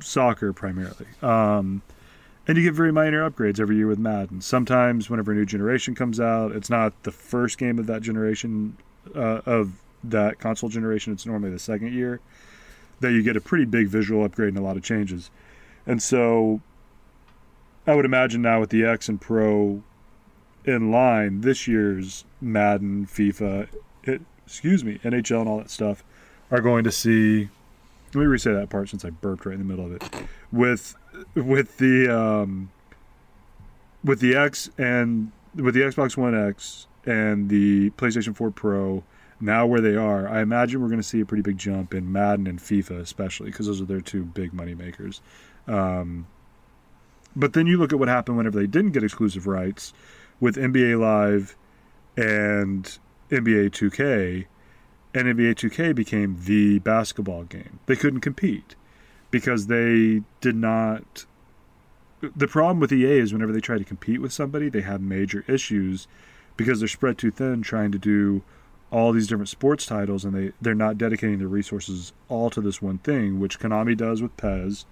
soccer primarily. Um, and you get very minor upgrades every year with Madden. Sometimes, whenever a new generation comes out, it's not the first game of that generation uh, of that console generation. It's normally the second year that you get a pretty big visual upgrade and a lot of changes. And so, I would imagine now with the X and Pro in line, this year's Madden, FIFA, it, excuse me, NHL, and all that stuff are going to see. Let me re-say that part since I burped right in the middle of it. With with the um, with the X and with the Xbox One X and the PlayStation 4 Pro now where they are, I imagine we're going to see a pretty big jump in Madden and FIFA, especially because those are their two big money makers. Um, but then you look at what happened whenever they didn't get exclusive rights with NBA Live and NBA 2K, and NBA 2K became the basketball game. They couldn't compete because they did not. The problem with EA is whenever they try to compete with somebody, they have major issues because they're spread too thin trying to do all these different sports titles and they, they're not dedicating their resources all to this one thing, which Konami does with PES.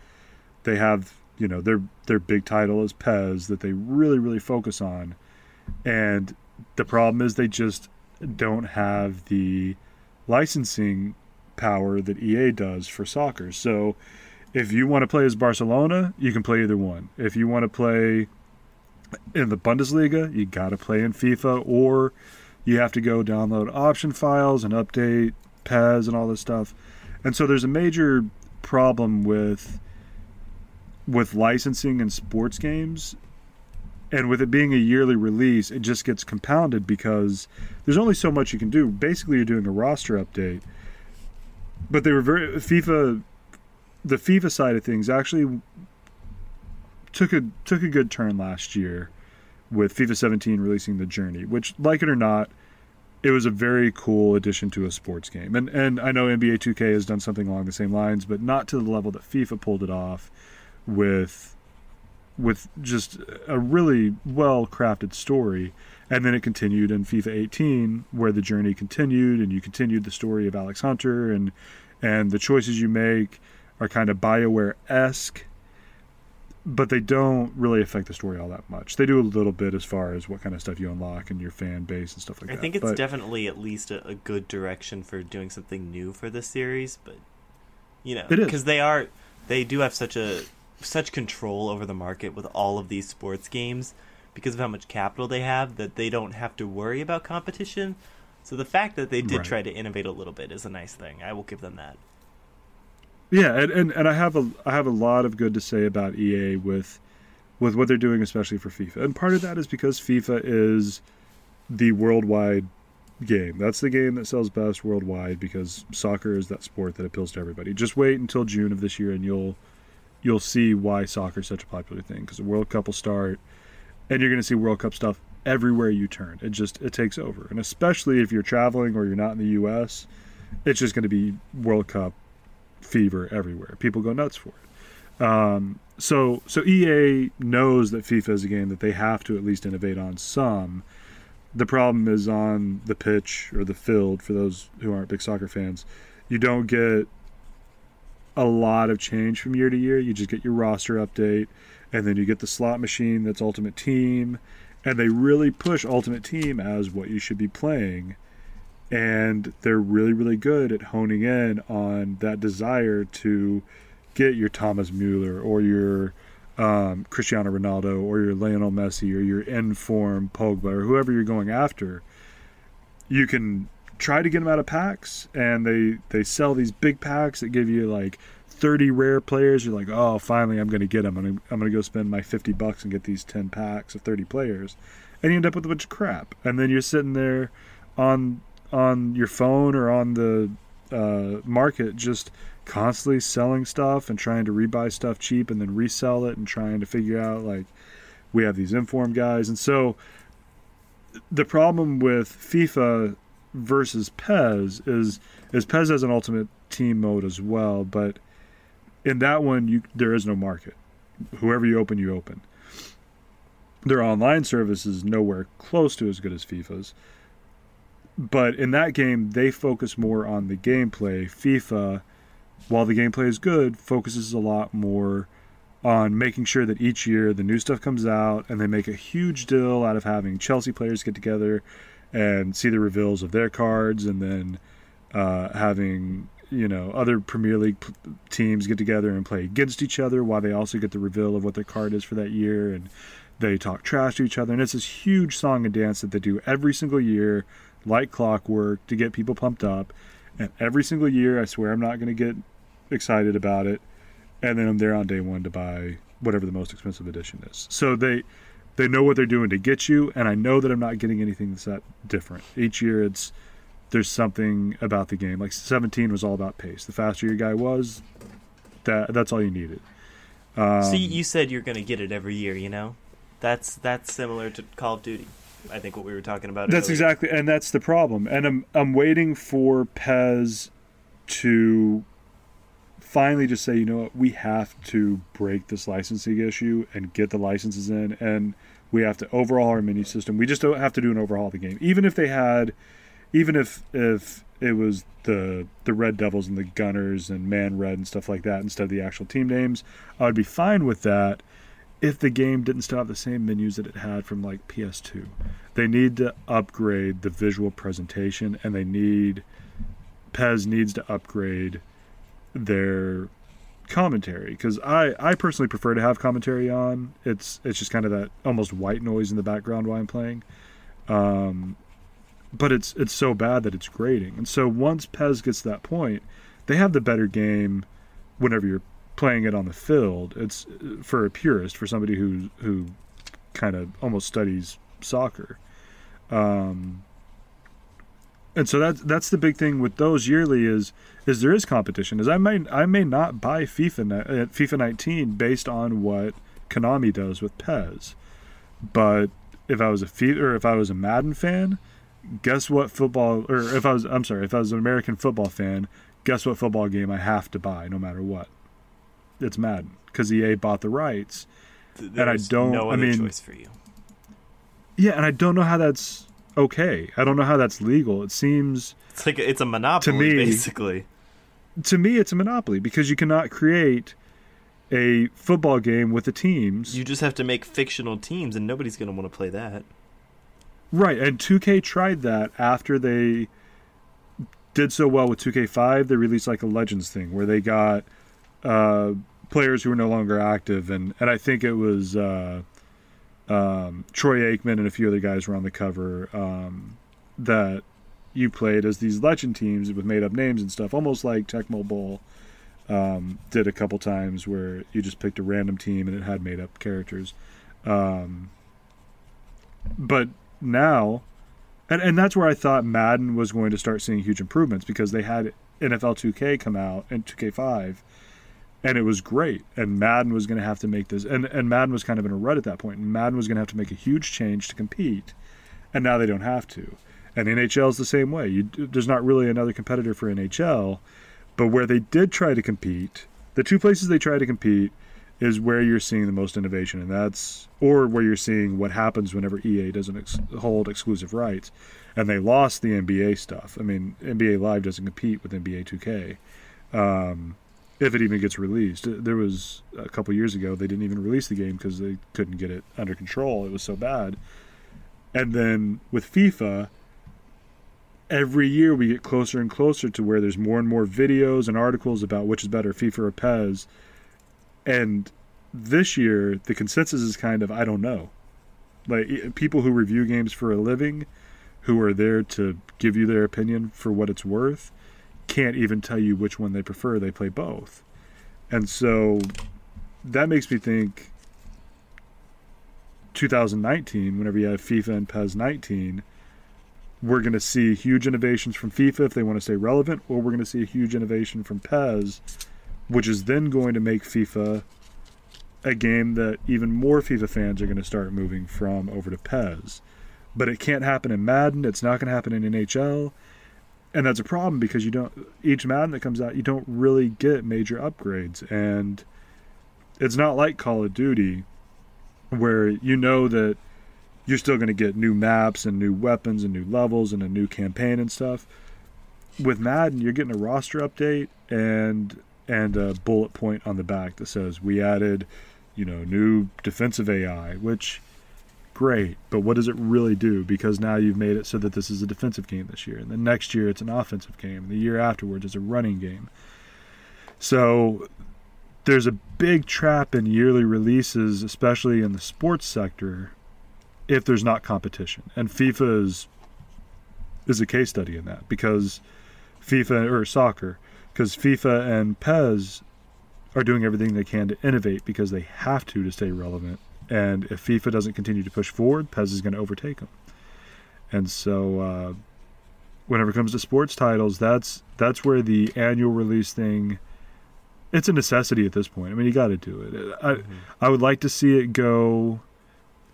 They have, you know, their their big title is PES that they really, really focus on. And the problem is they just don't have the licensing power that EA does for soccer. So if you want to play as Barcelona, you can play either one. If you want to play in the Bundesliga, you got to play in FIFA or you have to go download option files and update PES and all this stuff. And so there's a major problem with with licensing in sports games and with it being a yearly release, it just gets compounded because there's only so much you can do. Basically, you're doing a roster update. But they were very FIFA the FIFA side of things actually took a took a good turn last year with FIFA 17 releasing the Journey, which like it or not, it was a very cool addition to a sports game. And and I know NBA 2K has done something along the same lines, but not to the level that FIFA pulled it off with with just a really well crafted story. And then it continued in FIFA 18, where the journey continued, and you continued the story of Alex Hunter, and and the choices you make are kind of Bioware esque, but they don't really affect the story all that much. They do a little bit as far as what kind of stuff you unlock and your fan base and stuff like I that. I think it's but, definitely at least a, a good direction for doing something new for the series, but you know, because they are they do have such a such control over the market with all of these sports games because of how much capital they have that they don't have to worry about competition. So the fact that they did Right. try to innovate a little bit is a nice thing. I will give them that. Yeah, and, and, and I have a I have a lot of good to say about EA with with what they're doing, especially for FIFA. And part of that is because FIFA is the worldwide game. That's the game that sells best worldwide because soccer is that sport that appeals to everybody. Just wait until June of this year and you'll you'll see why soccer is such a popular thing because the World Cup will start and you're going to see World Cup stuff everywhere you turn. It just it takes over. And especially if you're traveling or you're not in the US, it's just going to be World Cup fever everywhere. People go nuts for it. Um, so so EA knows that FIFA is a game that they have to at least innovate on some. The problem is on the pitch or the field for those who aren't big soccer fans. You don't get a lot of change from year to year. You just get your roster update and then you get the slot machine that's Ultimate Team and they really push Ultimate Team as what you should be playing and they're really really good at honing in on that desire to get your Thomas Mueller or your um, Cristiano Ronaldo or your Lionel Messi or your in-form Pogba or whoever you're going after. You can try to get them out of packs, and they they sell these big packs that give you like 30 rare players. You're like, oh, finally, I'm going to get them. I'm gonna, I'm going to go spend my 50 bucks and get these 10 packs of 30 players, and you end up with a bunch of crap. And then you're sitting there on on your phone or on the uh, market just constantly selling stuff and trying to rebuy stuff cheap and then resell it and trying to figure out like we have these informed guys. And so the problem with FIFA versus PES is is PES has an ultimate team mode as well but in that one you there is no market. Whoever you open you open. Their online service is nowhere close to as good as FIFA's but in that game they focus more on the gameplay. Fifa while the gameplay is good focuses a lot more on making sure that each year the new stuff comes out and they make a huge deal out of having chelsea players get together and see the reveals of their cards and then uh, having you know other premier league teams get together and play against each other while they also get the reveal of what their card is for that year and they talk trash to each other. And it's this huge song and dance that they do every single year like clockwork to get people pumped up. And every single year, I swear I'm not going to get excited about it. And then I'm there on day one to buy whatever the most expensive edition is. So they they know what they're doing to get you, and I know that I'm not getting anything that's that different. Each year, it's there's something about the game. Like 17 was all about pace. The faster your guy was, that that's all you needed. Um, so you you said you're going to get it every year, you know? That's that's similar to Call of Duty. I think what we were talking about. That's earlier. exactly, and that's the problem. And I'm I'm waiting for PES to finally just say, you know what, we have to break this licensing issue and get the licenses in, and we have to overhaul our menu system. We just don't have to do an overhaul of the game, even if they had, even if if it was the the Red Devils and the Gunners and Man Red and stuff like that instead of the actual team names, I would be fine with that if the game didn't still have the same menus that it had from like PS2. They need to upgrade the visual presentation and they need PES needs to upgrade their commentary because I, I personally prefer to have commentary on. It's it's just kind of that almost white noise in the background while I'm playing. Um, but it's it's so bad that it's grating. And so once PES gets to that point, they have the better game whenever you're playing it on the field. It's for a purist, for somebody who who kind of almost studies soccer. Um, and so that's that's the big thing with those yearly is is there is competition. Is I may I may not buy FIFA uh, FIFA 19 based on what Konami does with PES, but if I was a FIFA or if I was a Madden fan, guess what football or if I was I'm sorry if I was an American football fan, guess what football game I have to buy no matter what. It's Madden because EA bought the rights. And I don't- No I mean- choice for you. Yeah, and I don't know how that's okay. I don't know how that's legal. It seems It's like a, it's a monopoly, to me- basically. to me it's a monopoly because you cannot create a football game with the teams. You just have to make fictional teams, and nobody's going to want to play that. Right, and 2K tried that after they did so well with 2K5. They released like a Legends thing where they got uh, players who were no longer active, and and I think it was uh, um, Troy Aikman and a few other guys were on the cover um, that you played as these legend teams with made up names and stuff, almost like Tecmo Bowl um, did a couple times, where you just picked a random team and it had made up characters. Um, but now, and and that's where I thought Madden was going to start seeing huge improvements because they had NFL 2K come out and 2K5 and it was great. And Madden was going to have to make this, and, and Madden was kind of in a rut at that point. And Madden was going to have to make a huge change to compete, and now they don't have to. And NHL is the same way. You, there's not really another competitor for NHL, but where they did try to compete, the two places they tried to compete is where you're seeing the most innovation, and that's or where you're seeing what happens whenever EA doesn't ex- hold exclusive rights, and they lost the NBA stuff. I mean, NBA Live doesn't compete with NBA 2K. Um, if it even gets released. Uh, there was a couple years ago they didn't even release the game because they couldn't get it under control. It was so bad. And then with FIFA, every year we get closer and closer to where there's more and more videos and articles about which is better, FIFA or PES. And this year the consensus is kind of I don't know. Like people who review games for a living, who are there to give you their opinion for what it's worth can't even tell you which one they prefer. They play both. And so that makes me think 2019, whenever you have FIFA and PES 19, we're going to see huge innovations from FIFA if they want to stay relevant, or we're going to see a huge innovation from PES, which is then going to make FIFA a game that even more FIFA fans are going to start moving from over to PES. But it can't happen in Madden, it's not going to happen in NHL, and that's a problem because you don't each Madden that comes out you don't really get major upgrades and it's not like Call of Duty where you know that you're still going to get new maps and new weapons and new levels and a new campaign and stuff. With Madden, you're getting a roster update and and a bullet point on the back that says we added, you know, new defensive AI, which great, but what does it really do? Because now you've made it so that this is a defensive game this year, and the next year it's an offensive game, and the year afterwards it's a running game. So there's a big trap in yearly releases, especially in the sports sector, if there's not competition. And FIFA is is a case study in that because FIFA or soccer, because FIFA and PES are doing everything they can to innovate because they have to to stay relevant and if FIFA doesn't continue to push forward, PES is going to overtake them. And so, uh, whenever it comes to sports titles, that's that's where the annual release thing. It's a necessity at this point. I mean, you got to do it. I mm-hmm. I would like to see it go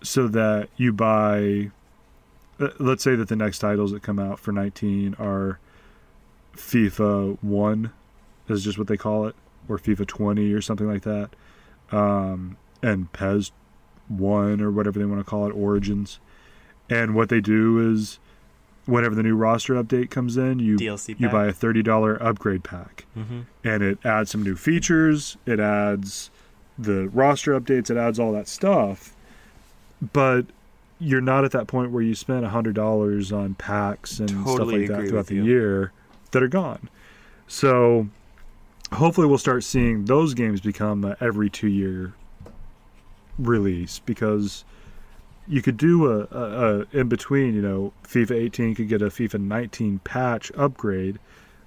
so that you buy. Uh, let's say that the next titles that come out for 19 are FIFA 1 is just what they call it or FIFA 20 or something like that. Um, and PES one or whatever they want to call it, Origins. And what they do is, whenever the new roster update comes in, you you buy a thirty dollar upgrade pack, mm-hmm. and it adds some new features. It adds the roster updates. It adds all that stuff, but you're not at that point where you spend a hundred dollars on packs and totally stuff like that throughout the you. year that are gone. So hopefully we'll start seeing those games become every two year release because you could do a, a, a, in between. You know, FIFA 18 could get a FIFA 19 patch upgrade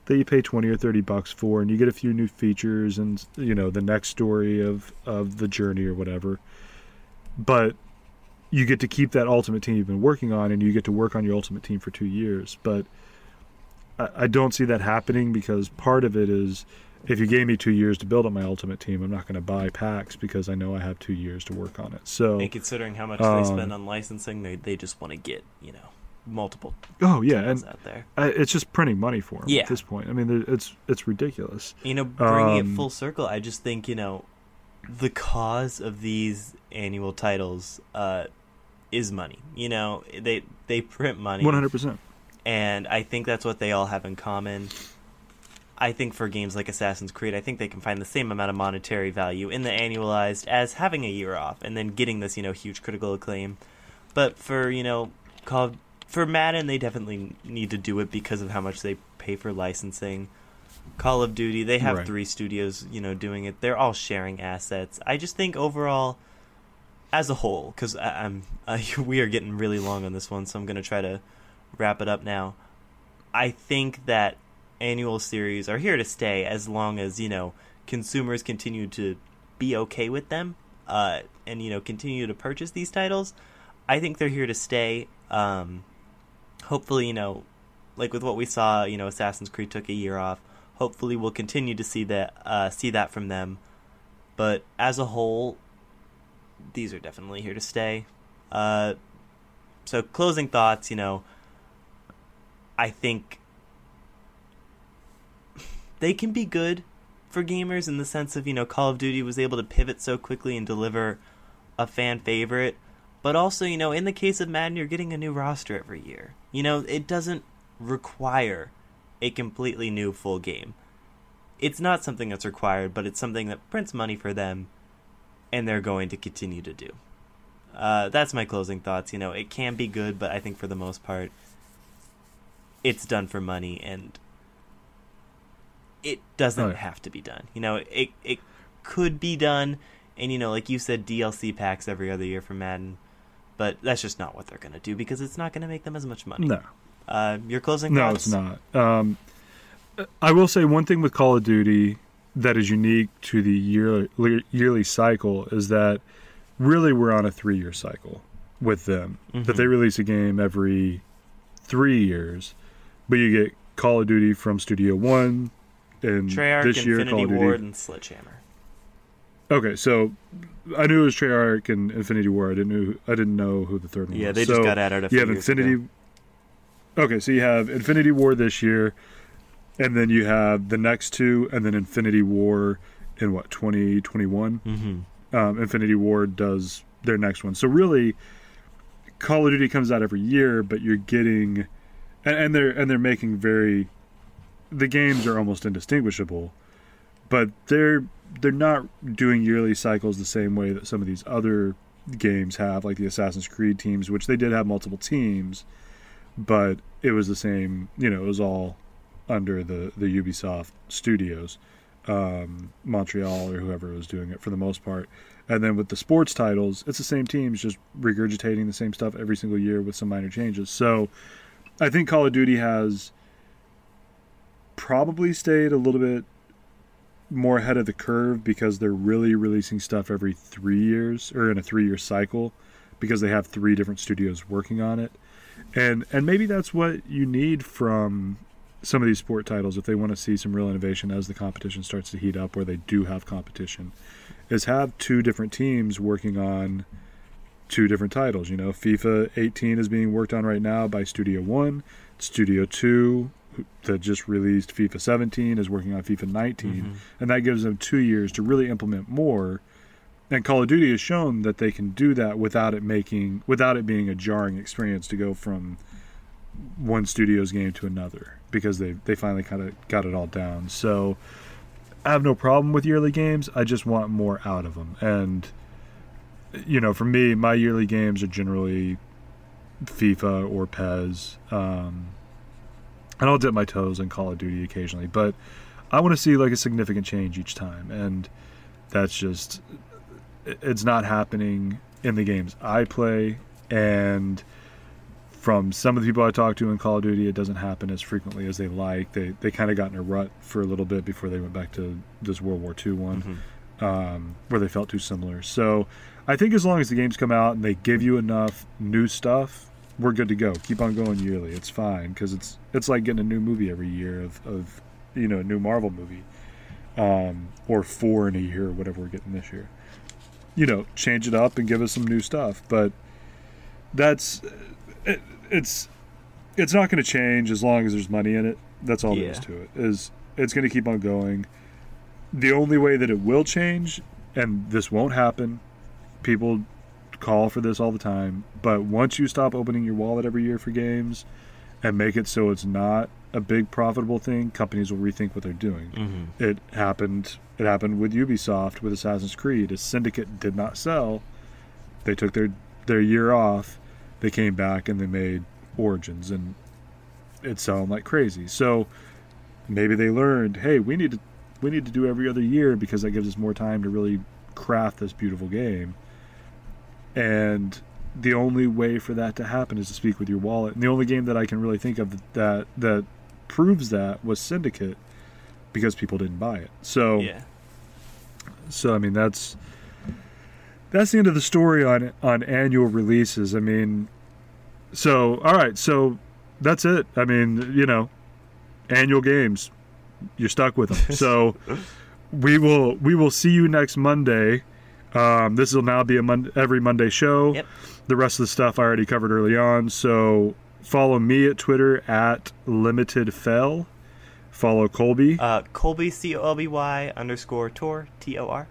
that you pay 20 or 30 bucks for, and you get a few new features and you know the next story of of the journey or whatever. But you get to keep that ultimate team you've been working on, and you get to work on your ultimate team for two years. But I, I don't see that happening because part of it is if you gave me two years to build up my ultimate team, I'm not going to buy packs because I know I have two years to work on it. So, and considering how much um, they spend on licensing, they they just want to get you know multiple. Oh yeah, and out there. I, it's just printing money for them yeah. at this point. I mean, it's it's ridiculous. You know, bringing um, it full circle, I just think you know the cause of these annual titles uh, is money. You know, they they print money. One hundred percent. And I think that's what they all have in common. I think for games like Assassin's Creed, I think they can find the same amount of monetary value in the annualized as having a year off and then getting this, you know, huge critical acclaim. But for, you know, for Madden, they definitely need to do it because of how much they pay for licensing. Call of Duty, they have Right. three studios, you know, doing it. They're all sharing assets. I just think overall, as a whole, because I'm uh, we are getting really long on this one, so I'm gonna try to wrap it up now. I think that annual series are here to stay as long as you know consumers continue to be okay with them, uh, and you know continue to purchase these titles. I think they're here to stay. Um, hopefully, you know, like with what we saw, you know, Assassin's Creed took a year off. Hopefully, we'll continue to see that uh, see that from them. But as a whole, these are definitely here to stay. Uh, so, closing thoughts. You know, I think they can be good for gamers in the sense of you know Call of Duty was able to pivot so quickly and deliver a fan favorite, but also you know in the case of Madden you're getting a new roster every year. You know it doesn't require a completely new full game. It's not something that's required, but it's something that prints money for them, and they're going to continue to do. Uh, that's my closing thoughts. You know, it can be good, but I think for the most part, it's done for money, and it doesn't Right. have to be done. You know, it it could be done, and you know, like you said, DLC packs every other year for Madden, but that's just not what they're gonna do because it's not gonna make them as much money. No, Uh, your closing no, thoughts? it's not. Um, I will say one thing with Call of Duty that is unique to the yearly yearly cycle is that really we're on a three year cycle with them. That Mhm. they release a game every three years, but you get Call of Duty from Studio One, and Treyarch, this year Infinity Call of Duty. Ward, and Sledgehammer. Okay, so I knew it was Treyarch and Infinity Ward. I didn't know. I didn't know who the third one Yeah, was. they just got added a few You have Infinity. ago. Okay, so you have Infinity Ward this year, and then you have the next two, and then Infinity Ward in what twenty twenty one. Mm-hmm. Um, Infinity Ward does their next one. So really, Call of Duty comes out every year, but you're getting, and, and they're and they're making very, the games are almost indistinguishable, but they're they're not doing yearly cycles the same way that some of these other games have, like the Assassin's Creed teams, which they did have multiple teams, but it was the same. You know, it was all under the the Ubisoft studios, um, Montreal or whoever was doing it for the most part. And then with the sports titles, it's the same teams just regurgitating the same stuff every single year with some minor changes. So I think Call of Duty has probably stayed a little bit more ahead of the curve because they're really releasing stuff every three years or in a three year cycle because they have three different studios working on it. And and maybe that's what you need from some of these sport titles if they want to see some real innovation as the competition starts to heat up where they do have competition is have two different teams working on two different titles you know fifa 18 is being worked on right now by studio 1 studio 2 who- that just released fifa 17 is working on fifa 19 Mhm. and that gives them two years to really implement more and call of duty has shown that they can do that without it making without it being a jarring experience to go from one studio's game to another because they they finally kind of got it all down. So I have no problem with yearly games. I just want more out of them. And you know, for me, my yearly games are generally FIFA or PES. Um, and I'll dip my toes in Call of Duty occasionally, but I want to see like a significant change each time, and that's just it's not happening in the games I play, and from some of the people I talk to in Call of Duty, it doesn't happen as frequently as they like. They they kind of got in a rut for a little bit before they went back to this World War II one, Mhm. um, where they felt too similar. So I think as long as the games come out and they give you enough new stuff, we're good to go. Keep on going yearly. It's fine because it's it's like getting a new movie every year of, of you know a new Marvel movie, um, or four in a year or whatever we're getting this year. You know, change it up and give us some new stuff, but that's it, it's it's not going to change as long as there's money in it. That's all there is to it. Is it's going to keep on going. The only way that it will change, and this won't happen, people call for this all the time. But once you stop opening your wallet every year for games, and make it so it's not a big profitable thing, companies will rethink what they're doing. Mhm. It happened. It happened with Ubisoft with Assassin's Creed. As Syndicate did not sell, they took their their year off. They came back and they made Origins, and it's selling like crazy. So maybe they learned, hey, we need to we need to do every other year because that gives us more time to really craft this beautiful game. And the only way for that to happen is to speak with your wallet. And the only game that I can really think of that that proves that was Syndicate because people didn't buy it. So Yeah. so I mean that's that's the end of the story on on annual releases. I mean so all right, so that's it. I mean, you know, annual games. You're stuck with them. So we will we will see you next Monday. Um, this will now be a mon- every Monday show. Yep. The rest of the stuff I already covered early on. So follow me at Twitter at limited fell. Follow Colby, Uh, Colby C O L B Y underscore Tor T O R.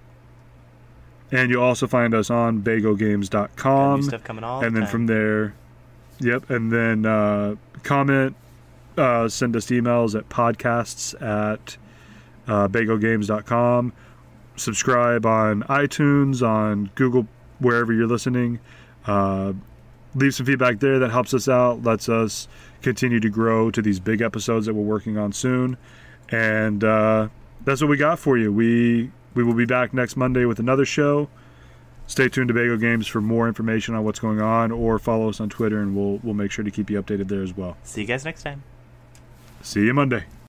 and you'll also find us on Got bagogame.com. new stuff coming all and the then time. from there, yep, and then uh, comment, uh, send us emails at podcasts at uh, bagogames.com. Subscribe on iTunes, on Google, wherever you're listening. Uh, leave some feedback there that helps us out, lets us continue to grow to these big episodes that we're working on soon. And uh, that's what we got for you. We we will be back next Monday with another show. Stay tuned to Bago Games for more information on what's going on, or follow us on Twitter, and we'll we'll make sure to keep you updated there as well. See you guys next time. See you Monday.